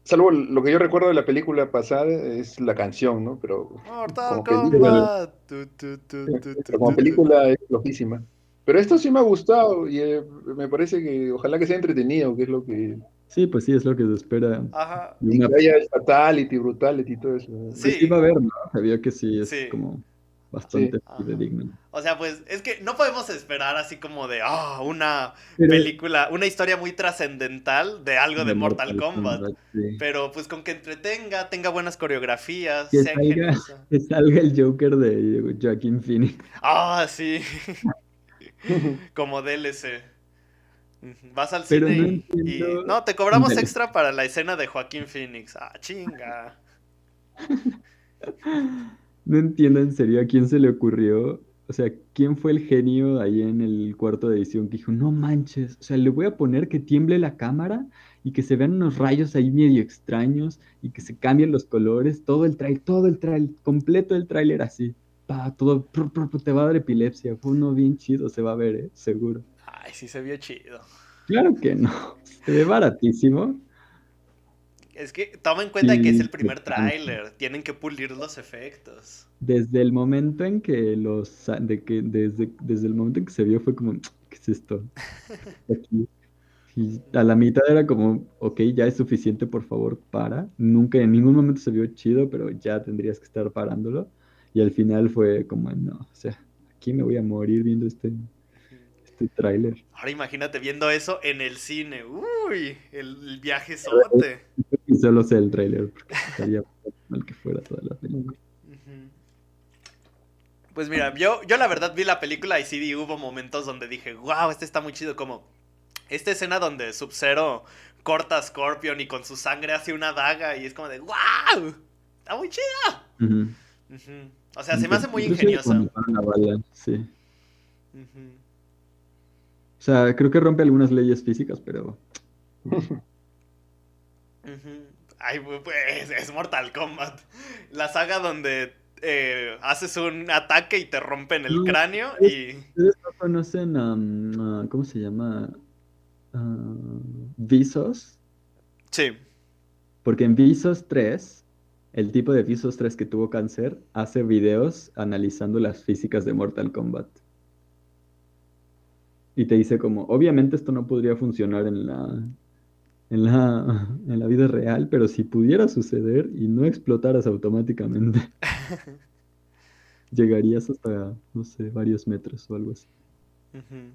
Salvo lo que yo recuerdo de la película pasada es la canción, ¿no? Pero, Mortal Como película. Kombat. Tu, tu, tu, tu, tu, pero como película es flojísima. Pero esto sí me ha gustado y eh, me parece que ojalá que sea entretenido, que es lo que... Sí, pues sí, es lo que se espera. Ajá. Y una- que haya fatality, brutality y todo eso. Sí. pues sí va a haber, ¿no? Vio que sí es Sí. como bastante digno. O sea, pues es que no podemos esperar así como de, ah, una Pero- película, una historia muy trascendental de algo de Mortal Kombat. sí. Pero pues con que entretenga, tenga buenas coreografías, Que sea salga. Que salga el Joker de Joaquín Phoenix. Ah, sí. Como DLC. Vas al Pero cine no y, No, te cobramos Dale. extra para la escena de Joaquín Phoenix. Ah, chinga. No entiendo en serio a quién se le ocurrió. O sea, ¿quién fue el genio ahí en el cuarto de edición que dijo, no manches, o sea, le voy a poner que tiemble la cámara y que se vean unos rayos ahí medio extraños y que se cambien los colores, todo el trailer, todo el trailer, completo el tráiler así. Pa, todo, te va a dar epilepsia. Fue uno bien chido, se va a ver, ¿eh? Seguro. Ay, sí se vio chido. Claro que no. Se ve baratísimo. Es que toma en cuenta que es el primer tráiler. Tienen que pulir los efectos. Desde el momento en que los de que desde, desde el momento en que se vio fue como, ¿qué es esto? Aquí. Y a la mitad era como, ok, ya es suficiente, por favor, para. Nunca, en ningún momento se vio chido, pero ya tendrías que estar parándolo. Y al final fue como, no, o sea, aquí me voy a morir viendo este, este tráiler. Ahora imagínate viendo eso en el cine. Uy, el, el viaje sote. Solo sé el tráiler, porque estaría mal que fuera toda la película. Pues mira, yo, yo la verdad vi la película y sí hubo momentos donde dije, wow, este está muy chido. Como esta escena donde Sub-Zero corta a Scorpion y con su sangre hace una daga y es como de, wow, está muy. Ujú. O sea, se me hace muy ingeniosa. sí. Ujú. O sea, creo que rompe algunas leyes físicas, pero. Ay, pues es Mortal Kombat. La saga donde eh, haces un ataque y te rompen el cráneo y... ¿Ustedes no conocen am, a- ¿cómo se llama? Ah, Visos. Sí. Porque en Visos 3, el tipo de Visos 3 que tuvo cáncer hace videos analizando las físicas de Mortal Kombat. Y te dice como, obviamente esto no podría funcionar en la, en la, en la vida real, pero si pudiera suceder y no explotaras automáticamente, llegarías hasta, no sé, varios metros o algo así. Ujú.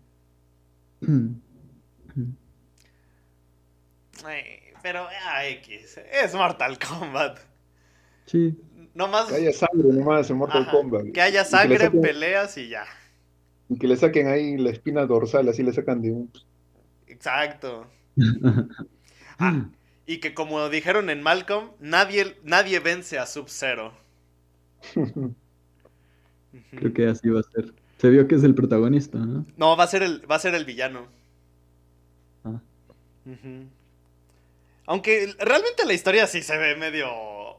Ay, pero X, es Mortal Kombat. Sí, No más Que haya sangre nomás en Mortal ajá, Kombat. que haya Y que le sangre, saquen- peleas y ya. Y que le saquen ahí la espina dorsal, así le sacan de un... Exacto. Ah, y que como dijeron en Malcolm, nadie, nadie vence a Sub-Zero. Creo que así va a ser. Se vio que es el protagonista, ¿no? No, va a ser el, va a ser el villano. Ah. Aunque realmente la historia sí se ve medio.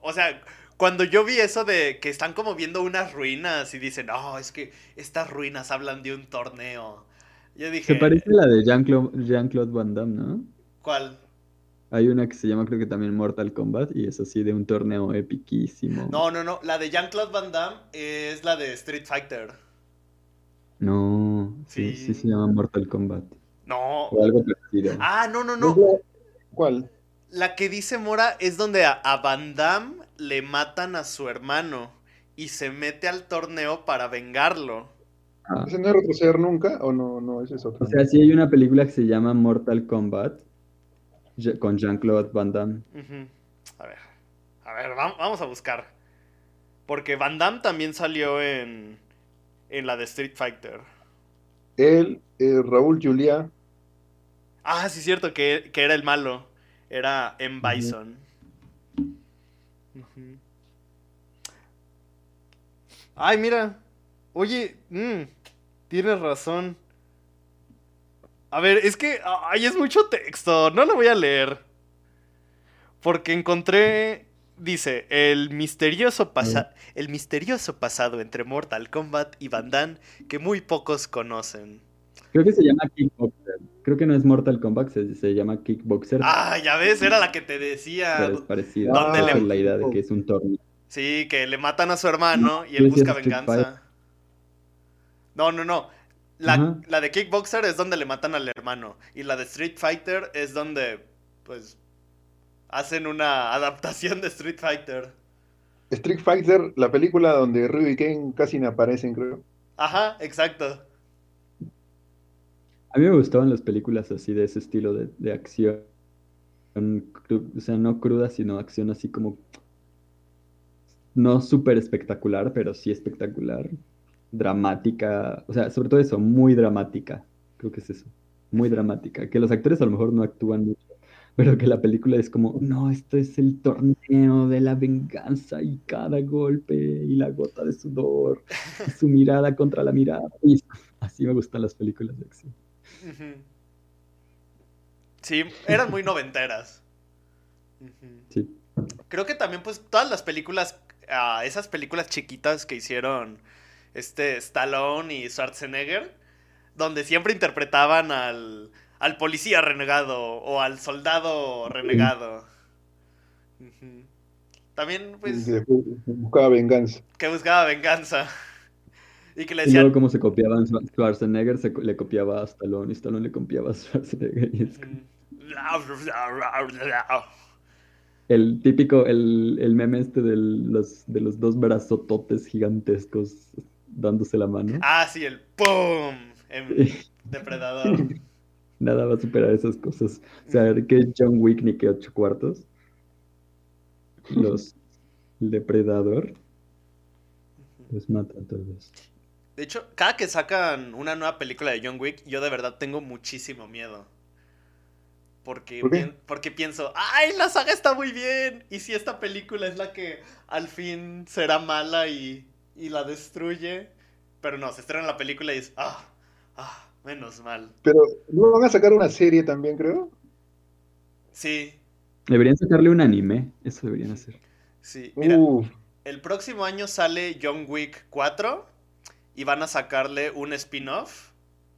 O sea, cuando yo vi eso de que están como viendo unas ruinas y dicen, no, es que estas ruinas hablan de un torneo. Yo dije, Se parece a la de Jean-Claude Jean-Claude Van Damme, ¿no? ¿cuál? Hay una que se llama, creo que también Mortal Kombat, y es así de un torneo epiquísimo. No, no, no. La de Jean-Claude Van Damme es la de Street Fighter. No, sí, Sí. sí se llama Mortal Kombat. No. O algo parecido. Ah, no, no, ¿No ¿Cuál? La que dice Mora es donde a, a Van Damme le matan a su hermano y se mete al torneo para vengarlo. Ah, ¿Ese no es retroceder nunca? ¿O no? No, ese es otro. O sea, sí hay una película que se llama Mortal Kombat con Jean-Claude Van Damme. A ver, a ver, vam- vamos a buscar. Porque Van Damme también salió en, en la de Street Fighter. Él, eh, Raúl Juliá, Ah, sí, cierto, que, que era el malo. Era M. Bison. Ay, mira. Oye, mm, tienes razón. A ver, es que ay, es mucho texto. No lo voy a leer. Porque encontré. Dice, el misterioso, pasa el misterioso pasado entre Mortal Kombat y Van Damme que muy pocos conocen. Creo que se llama Kickboxer. Creo que no es Mortal Kombat, se, se llama Kickboxer, Ah, ya ves, era la que te decía. pero es parecido. ¿Dónde Ah, le- la idea de que es un torneo. Sí, que le matan a su hermano y él busca venganza. No, no, no. La, la de Kickboxer es donde le matan al hermano. Y la de Street Fighter es donde, pues, hacen una adaptación de Street Fighter. Street Fighter, la película donde Ryu y Ken casi no aparecen, creo. Ajá, exacto. A mí me gustaban las películas así de ese estilo de, de acción. O sea, no cruda, sino acción así como. No súper espectacular, pero sí espectacular. Dramática. O sea, sobre todo eso, muy dramática. Creo que es eso. Muy dramática. Que los actores a lo mejor no actúan mucho, pero que la película es como, no, esto es el torneo de la venganza y cada golpe y la gota de sudor, y su mirada contra la mirada. Y así me gustan las películas de acción. Sí, eran muy noventeras. Sí. Creo que también, pues, todas las películas, ah, esas películas chiquitas que hicieron este Stallone y Schwarzenegger, donde siempre interpretaban al, al policía renegado o al soldado renegado. También, pues, buscaba venganza. que buscaba venganza. Y que le Y luego decían... como se copiaban Schwar- Schwarzenegger, se le copiaba a Stallone y Stallone le copiaba a Schwarzenegger. y es como el típico, el, el meme este de los, de los dos brazototes gigantescos dándose la mano. Ah, sí, el ¡pum! En Depredador. Nada va a superar esas cosas. O sea, que John Wick ni que ocho cuartos. Los el depredador los mata a todos. De hecho, cada que sacan una nueva película de John Wick, yo de verdad tengo muchísimo miedo. Porque, ¿Por qué? pien- porque pienso, ¡ay, la saga está muy bien! ¿Y si esta película es la que al fin será mala y, y la destruye? Pero no, se estrena la película y es, ¡ah! ¡ah! Menos mal. Pero no van a sacar una serie también, creo. Sí, Deberían sacarle un anime. Eso deberían hacer. sí. Mira, el próximo año sale John Wick 4 y van a sacarle un spin-off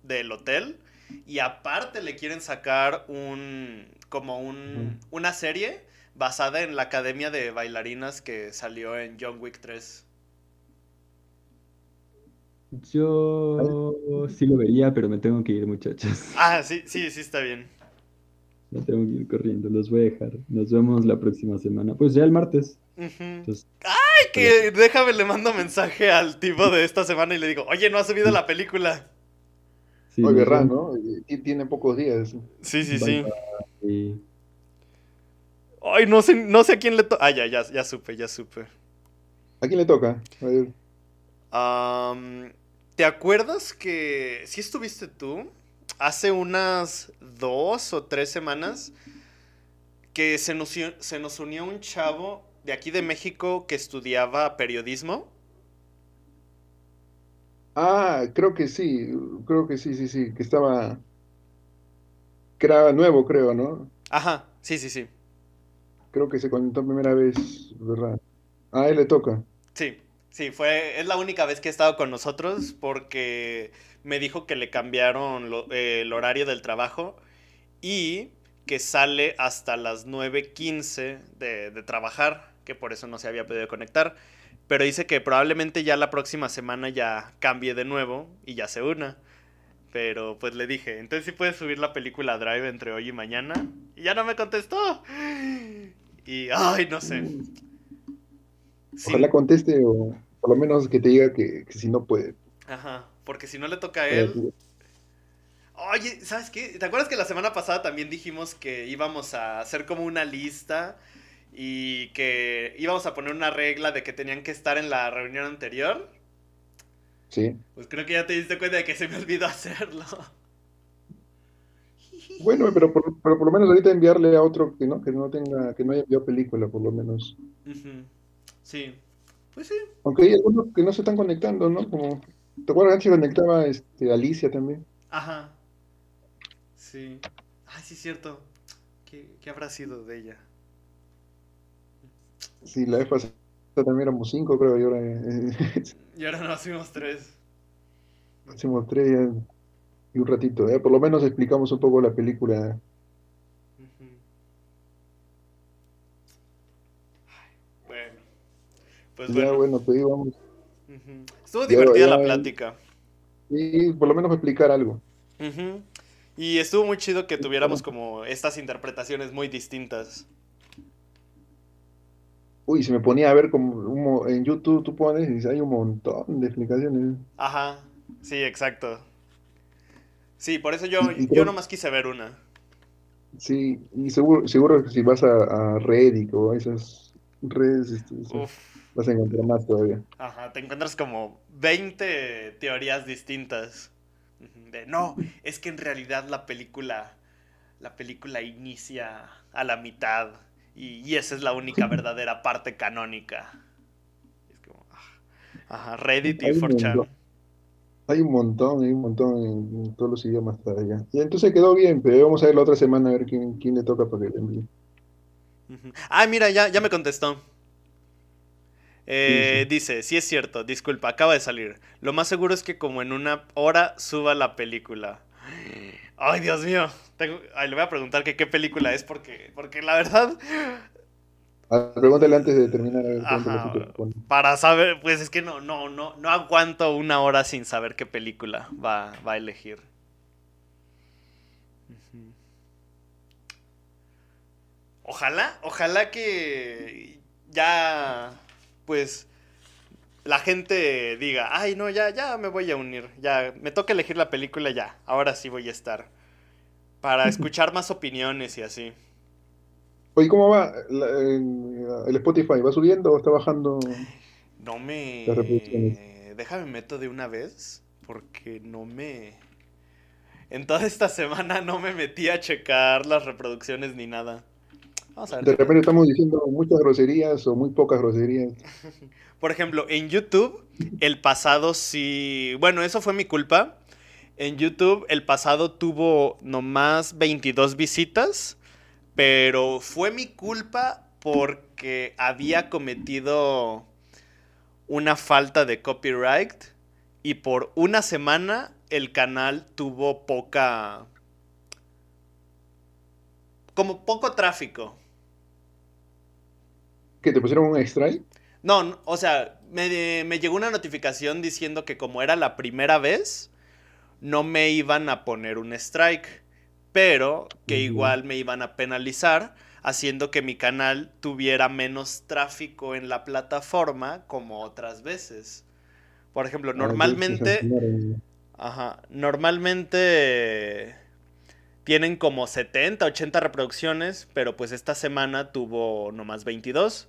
del hotel y aparte le quieren sacar un como un, una serie basada en la academia de bailarinas que salió en John Wick 3. Yo sí lo vería, pero me tengo que ir, muchachos. Ah, sí, sí, sí está bien. Me tengo que ir corriendo. Los voy a dejar. Nos vemos la próxima semana. Pues ya el martes. Entonces, Ay, que déjame le mando mensaje al tipo de esta semana y le digo, "Oye, no ha subido la película." sí, verán, vemos. ¿no? Ti- Tiene pocos días. Sí, sí, sí. Ay, no sé, no sé a quién le to Ah, ya, ya, ya supe, ya supe. ¿A quién le toca? A ver. Am, ¿te acuerdas que si estuviste tú hace unas dos o tres semanas que se nos, se nos unió un chavo de aquí de México que estudiaba periodismo? Ah, creo que sí, creo que sí, sí, sí, que estaba, que era nuevo, creo, ¿no? Ajá, sí, sí, sí. Creo que se contó primera vez, ¿verdad? A él le toca. Sí, sí, fue, es la única vez que ha estado con nosotros porque me dijo que le cambiaron lo- eh, el horario del trabajo y que sale hasta las 9.15 de, de trabajar, que por eso no se había podido conectar. Pero dice que probablemente ya la próxima semana ya cambie de nuevo y ya se una. Pero pues le dije, entonces sí puedes subir la película Drive entre hoy y mañana. Y ya no me contestó. Y, ay, no sé. Ojalá conteste o por lo menos que te diga que, si no puede. Ajá, porque si no le toca a él. Oye, ¿sabes qué? ¿Te acuerdas que la semana pasada también dijimos que íbamos a hacer como una lista y que íbamos a poner una regla de que tenían que estar en la reunión anterior? Sí. Pues creo que ya te diste cuenta de que se me olvidó hacerlo. Bueno, pero por, por lo menos ahorita enviarle a otro que no, que no tenga, que no haya enviado película, por lo menos. Sí, pues sí. Aunque hay algunos que no se están conectando, ¿no? Como, ¿te acuerdas que se conectaba este, Alicia también? Ajá. Sí. Ay, sí, cierto. ¿Qué, qué habrá sido de ella? Sí, la vez pasada también éramos cinco, creo, y ahora... Eh, y ahora nos hicimos tres. Hicimos tres y un ratito. ¿eh? Por lo menos explicamos un poco la película. Bueno. Pues bueno. digo, vamos. Estuvo divertida la plática. Sí, por lo menos explicar algo. Y estuvo muy chido que tuviéramos como estas interpretaciones muy distintas. Uy, se me ponía a ver como en YouTube tú pones y hay un montón de explicaciones. Ajá, sí, exacto. Sí, por eso yo, yo nomás quise ver una. Sí, y seguro, seguro que si vas a, Reddit o a esas redes, este, vas a encontrar más todavía. Ajá, te encuentras como 20 teorías distintas. De, no, es que en realidad la película, la película inicia a la mitad y, esa es la única verdadera parte canónica. Es como, ah, ajá, Reddit y 4chan. Hay un montón, hay un montón en, todos los idiomas para allá. Y entonces quedó bien, pero vamos a ver la otra semana a ver quién, quién le toca para que le envíe. Ah, mira, ya, ya me contestó. Eh, dice, sí es cierto, disculpa, acaba de salir. Lo más seguro es que como en una hora suba la película. Ay, Dios mío. Le voy a preguntar que qué película es porque, porque la verdad... Ah, pregúntale antes de terminar. para saber, pues es que no, no, no, no aguanto una hora sin saber qué película va, va a elegir. Ojalá, ojalá que ya, pues, la gente diga, ay, no, ya, ya me voy a unir, ya, me toca elegir la película, ya, ahora sí voy a estar. Para escuchar más opiniones y así. Oye, ¿cómo va el Spotify? ¿Va subiendo o está bajando? No me... Déjame meto de una vez, porque no me... En toda esta semana no me metí a checar las reproducciones ni nada. De repente estamos diciendo muchas groserías o muy pocas groserías. Por ejemplo, en YouTube, el pasado sí. Bueno, eso fue mi culpa. En YouTube, el pasado tuvo nomás 22 visitas. Pero fue mi culpa porque había cometido una falta de copyright. Y por una semana el canal tuvo poca. como poco tráfico. ¿Que te pusieron un strike? No, o sea, me, me, llegó una notificación diciendo que como era la primera vez, no me iban a poner un strike, pero que igual me iban a penalizar, haciendo que mi canal tuviera menos tráfico en la plataforma como otras veces. Por ejemplo, normalmente... Ajá, normalmente tienen como 70, 80 reproducciones, pero pues esta semana tuvo nomás 22.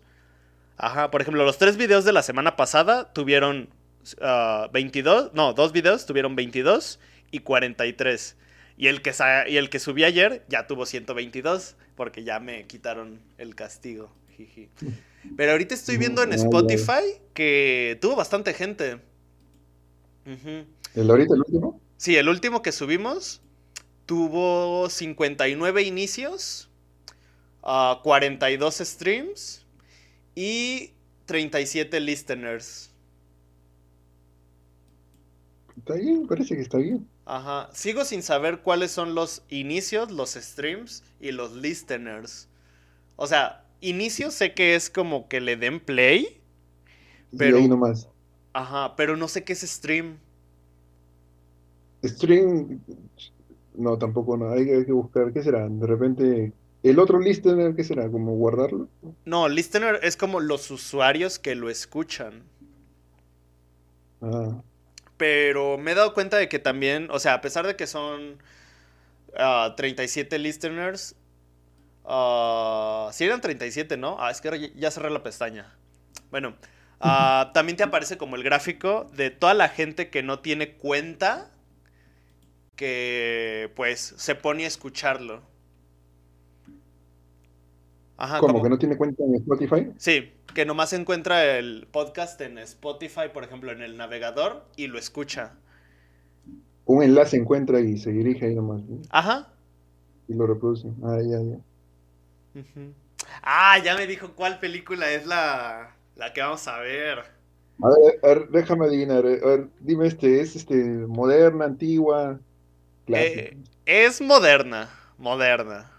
Ajá, por ejemplo, los tres videos de la semana pasada tuvieron 22, ah, no, dos videos tuvieron 22 y 43. Y el, que y el que subí ayer ya tuvo 122 porque ya me quitaron el castigo. Pero ahorita estoy viendo en Spotify que tuvo bastante gente. ¿El ahorita el último? Sí, el último que subimos tuvo 59 inicios, 42 ah, streams y 37 listeners. Está bien, parece que está bien. Ajá. Sigo sin saber cuáles son los inicios, los streams y los listeners. O sea, inicio sé que es como que le den play. Pero, y ahí nomás. Ajá, pero no sé qué es stream. Stream, no, tampoco, no. Hay, hay que buscar, ¿qué será? De repente, el otro listener, ¿qué será? ¿Como guardarlo? No, listener es como los usuarios que lo escuchan. Ah. Pero me he dado cuenta de que también, o sea, a pesar de que son 37 listeners, uh, si eran 37, ¿no? Ah, es que ya cerré la pestaña. Bueno, ah, también te aparece como el gráfico de toda la gente que no tiene cuenta que pues se pone a escucharlo. Ajá, ¿Cómo, que no tiene cuenta en Spotify? Sí, que nomás encuentra el podcast en Spotify, por ejemplo, en el navegador y lo escucha. Un enlace encuentra y se dirige ahí nomás. Ajá. Y lo reproduce. Ah, ya, ya. Ah, ya me dijo cuál película es la, la que vamos a ver. A ver, déjame adivinar. A ver, dime este, ¿es este moderna, antigua? Eh, es moderna, moderna.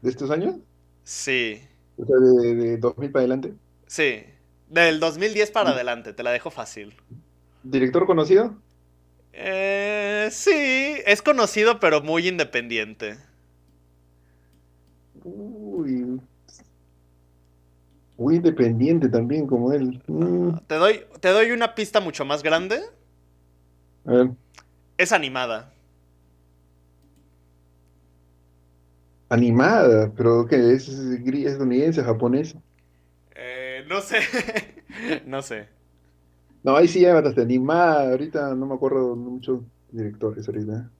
¿De estos años? Sí. O sea, de, 2000 para adelante. Sí, del 2010 para adelante, te la dejo fácil. ¿Director conocido? Eh, sí, es conocido pero muy independiente. Uy. Muy independiente también como él. Mm. Te, doy, te doy una pista mucho más grande. A ver. Es animada. Animada, pero ¿qué? ¿Es estadounidense, japonés? Eh, no sé, no sé. No, ahí sí ya bastante animada, ahorita no me acuerdo muchos directores ahorita.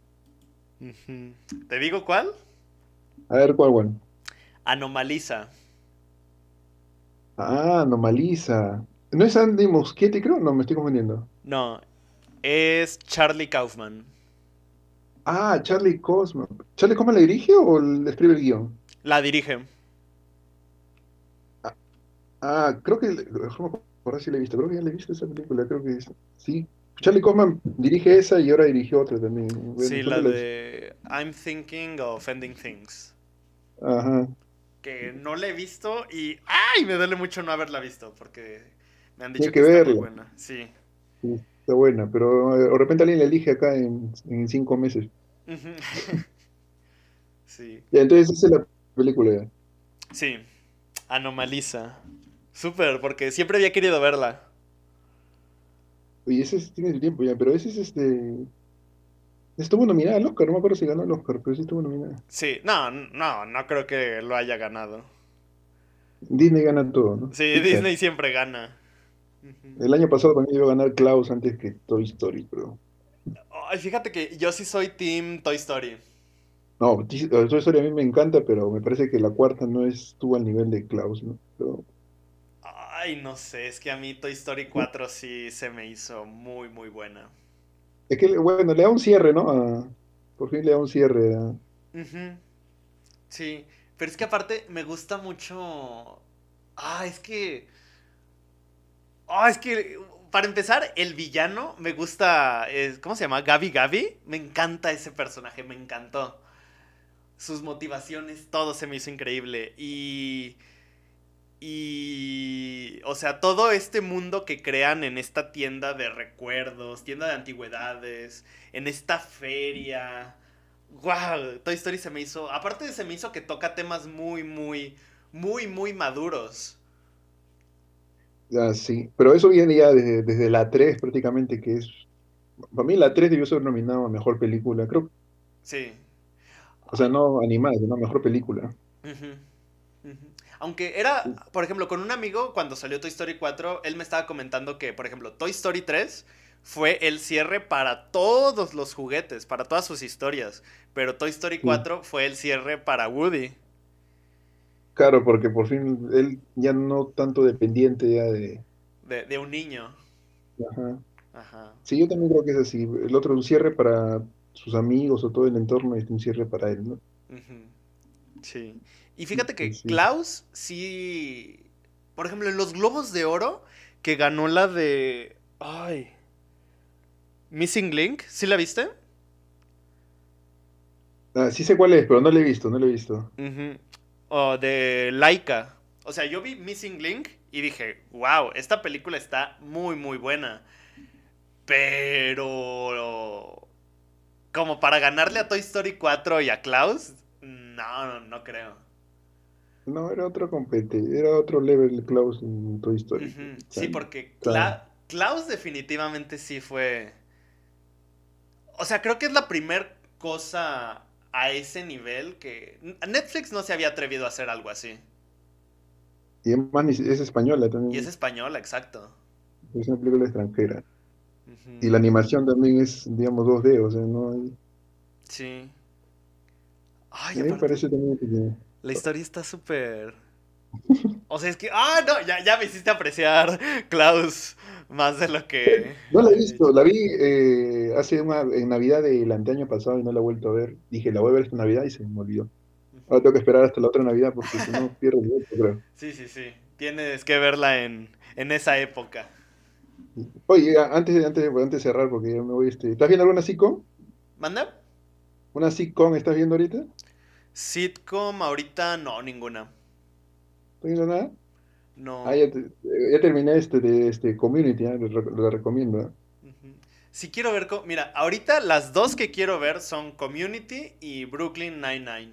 ¿Te digo cuál? A ver, ¿cuál, cuál? Anomaliza. Ah, Anomaliza. ¿No es Andy Muschietti, creo? No, me estoy confundiendo. No, es Charlie Kaufman. Ah, Charlie Cosman. ¿Charlie Cosman la dirige o le escribe el guion? La dirige. Ah, ah creo que. Ahora sí la he visto. Creo que ya la he visto esa película. Creo que sí. Charlie Cosman dirige esa y ahora dirigió otra también. sí, la de I'm Thinking of Ending Things. Ajá. Que no la he visto y. ¡Ay! Me duele mucho no haberla visto porque me han dicho que, que, está muy buena. Sí. sí buena, pero eh, de repente alguien la elige acá en, cinco meses. sí. Ya, entonces esa es la película ya. Sí, Anomaliza. Súper, porque siempre había querido verla. Oye, ese tiene el tiempo ya, pero ese es este... Estuvo nominada al Oscar, no me acuerdo si ganó el Oscar, pero sí estuvo nominada. Sí, no, no, no creo que lo haya ganado. Disney gana todo, ¿no? Sí, Disney siempre gana. El año pasado también iba a ganar Klaus antes que Toy Story, pero. Ay, fíjate que yo sí soy Team Toy Story. No, Toy Story a mí me encanta, pero me parece que la cuarta no estuvo al nivel de Klaus, ¿no? Ay, no sé, es que a mí Toy Story 4 sí se me hizo muy, muy buena. Es que, bueno, le da un cierre, ¿no? por fin le da un cierre. Sí, pero es que aparte me gusta mucho... Ah, es que Ah, es que para empezar, el villano me gusta. ¿Cómo se llama? Gaby Gaby. Me encanta ese personaje, me encantó. Sus motivaciones, todo se me hizo increíble. Y. Y. O sea, todo este mundo que crean en esta tienda de recuerdos, tienda de antigüedades, en esta feria. ¡Wow! Toy Story se me hizo. Aparte, se me hizo que toca temas muy, muy, muy, muy maduros. Ah, sí, pero eso viene ya desde, la 3 prácticamente, que es... Para mí la 3 debió ser nominada a Mejor Película, creo. Sí. O sea, no animada, sino Mejor Película. Aunque era, por ejemplo, con un amigo, cuando salió Toy Story 4, él me estaba comentando que, por ejemplo, Toy Story 3 fue el cierre para todos los juguetes, para todas sus historias. Pero Toy Story 4 fue el cierre para Woody. Claro, porque por fin él ya no tanto dependiente ya de... De, un niño. Ajá. Ajá. Sí, yo también creo que es así. El otro un cierre para sus amigos o todo el entorno y un cierre para él, ¿no? Sí. Y fíjate que Klaus sí... Por ejemplo, en los Globos de Oro, que ganó la de... Ay. Missing Link, ¿sí la viste? Ah, sí sé cuál es, pero no la he visto, no la he visto. Ujú. O de Laika. O sea, yo vi Missing Link y dije, wow, esta película está muy, muy buena. Pero... Como para ganarle a Toy Story 4 y a Klaus, no, no, no creo. No, era otro compete, era otro level Klaus en Toy Story. O Sí, porque. Cla- Klaus definitivamente sí fue... O sea, creo que es la primer cosa a ese nivel que... Netflix no se había atrevido a hacer algo así. Y es española también. Y es española, exacto. Es una película extranjera. Y la animación también es, digamos, 2D, o sea, no hay... Sí. Ay, a mí me parece también que... la historia está súper... O sea, es que... Ah, no, ya, ya me hiciste apreciar, Klaus, más de lo que... No la he visto, la vi eh, hace una, en Navidad del anteaño pasado y no la he vuelto a ver. Dije, la voy a ver esta Navidad y se me olvidó. Ahora tengo que esperar hasta la otra Navidad porque si no pierdo el vuelto, creo. Sí, sí, sí. Tienes que verla en, en esa época. Oye, antes, de- antes, de- antes de cerrar, porque ya me voy, este, ¿estás viendo alguna sitcom? ¿Manda? ¿Una sitcom estás viendo ahorita? Sitcom, ahorita no, ninguna. ¿Estás viendo nada? No. Ah, ya, te- eh, ya terminé este de este Community, ah, lo, rec- lo recomiendo. Si quiero ver... Mira, ahorita las dos que quiero ver son Community y Brooklyn Nine-Nine.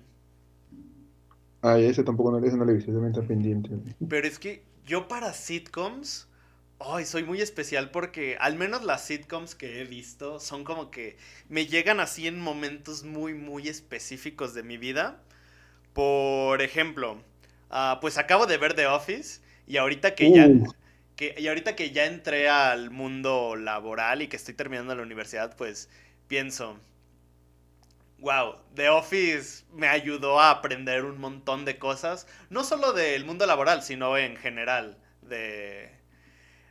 Ah, ese tampoco no, ese no lo he visto, ese también está pendiente. Pero es que yo para sitcoms, ay, soy muy especial porque al menos las sitcoms que he visto son como que me llegan así en momentos muy, muy específicos de mi vida. Por ejemplo, ah, pues acabo de ver The Office y ahorita que ya... Uh. Que, y ahorita que ya entré al mundo laboral y que estoy terminando la universidad, pues pienso, wow, The Office me ayudó a aprender un montón de cosas, no solo del mundo laboral, sino en general, de,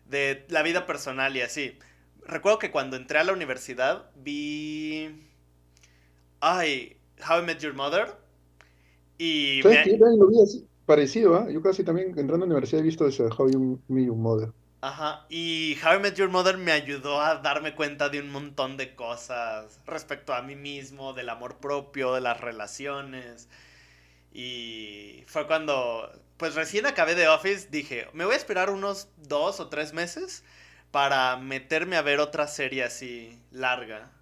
de la vida personal y así. Recuerdo que cuando entré a la universidad vi... Ay, How I Met Your Mother. Y ¿Sabes me- parecido, ¿ah? Yo casi también entrando a la universidad he visto ese How You Met Your Mother. Ajá, y How I Met Your Mother me ayudó a darme cuenta de un montón de cosas respecto a mí mismo, del amor propio, de las relaciones. Y fue cuando, pues recién acabé de Office, dije, me voy a esperar unos dos o tres meses para meterme a ver otra serie así larga.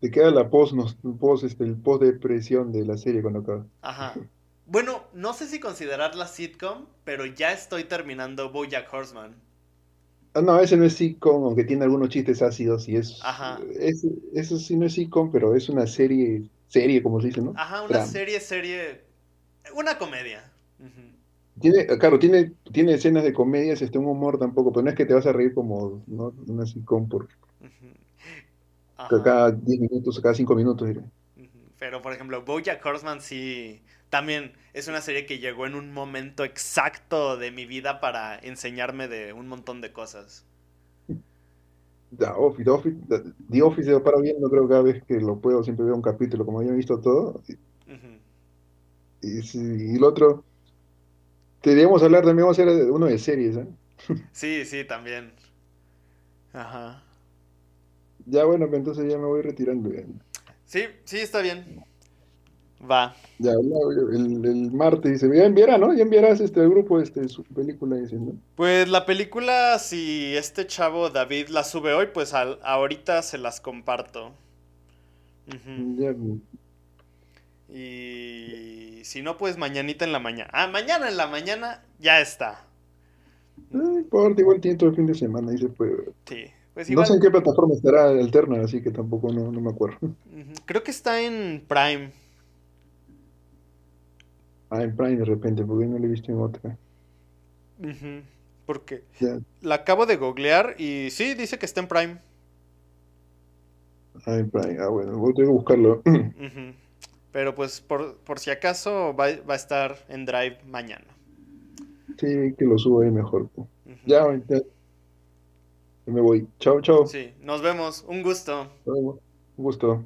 Te queda la post, nos- post este, el post depresión de la serie cuando acaba. Ajá. Bueno, no sé si considerarla sitcom, pero ya estoy terminando BoJack Horseman. Ah, no, ese no es sitcom, aunque tiene algunos chistes ácidos y es, Ajá. es- eso sí no es sitcom, pero es una serie, serie como se dice, ¿no? Ajá, una serie, serie, una comedia. Tiene, claro, tiene, tiene escenas de comedias, este, un humor tampoco, pero no es que te vas a reír como, ¿no? Una sitcom por cada 10 minutos, cada 5 minutos, diré. Pero, por ejemplo, BoJack Horseman sí... También es una serie que llegó en un momento exacto de mi vida para enseñarme de un montón de cosas. The Office, The Office, The- Office lo paro viendo, creo cada vez que lo puedo, siempre veo un capítulo, como ya he visto todo. Y, sí, y el otro, deberíamos hablar también, vamos a hacer uno de series, ¿eh? Sí, sí, también. Ajá. Ya bueno, pues entonces ya me voy retirando. Sí, sí, está bien. Va. Ya, el, el martes dice, ya enviará, ¿no? Ya enviarás este al grupo este, su película diciendo. Pues la película, si este chavo David la sube hoy, pues al- ahorita se las comparto. Ujú. Ya, Y si no, pues mañanita en la mañana. Ah, mañana en la mañana ya está. no importa, igual tiene todo el fin de semana, dice, pues. Sí. Pues No sé en qué plataforma estará alterna, así que tampoco no, no me acuerdo. Creo que está en Prime. Ah, en Prime de repente, porque no lo he visto en otra. Porque la acabo de googlear y sí, dice que está en Prime. ah, en Prime, ah, bueno, voy a tener que buscarlo. Ujú. Pero pues por, por si acaso va, va a estar en Drive mañana. Sí, que lo subo ahí mejor. pues. Ujú. Ya, ya, ya me voy. Chao, chao. Sí, nos vemos. Un gusto. Un gusto.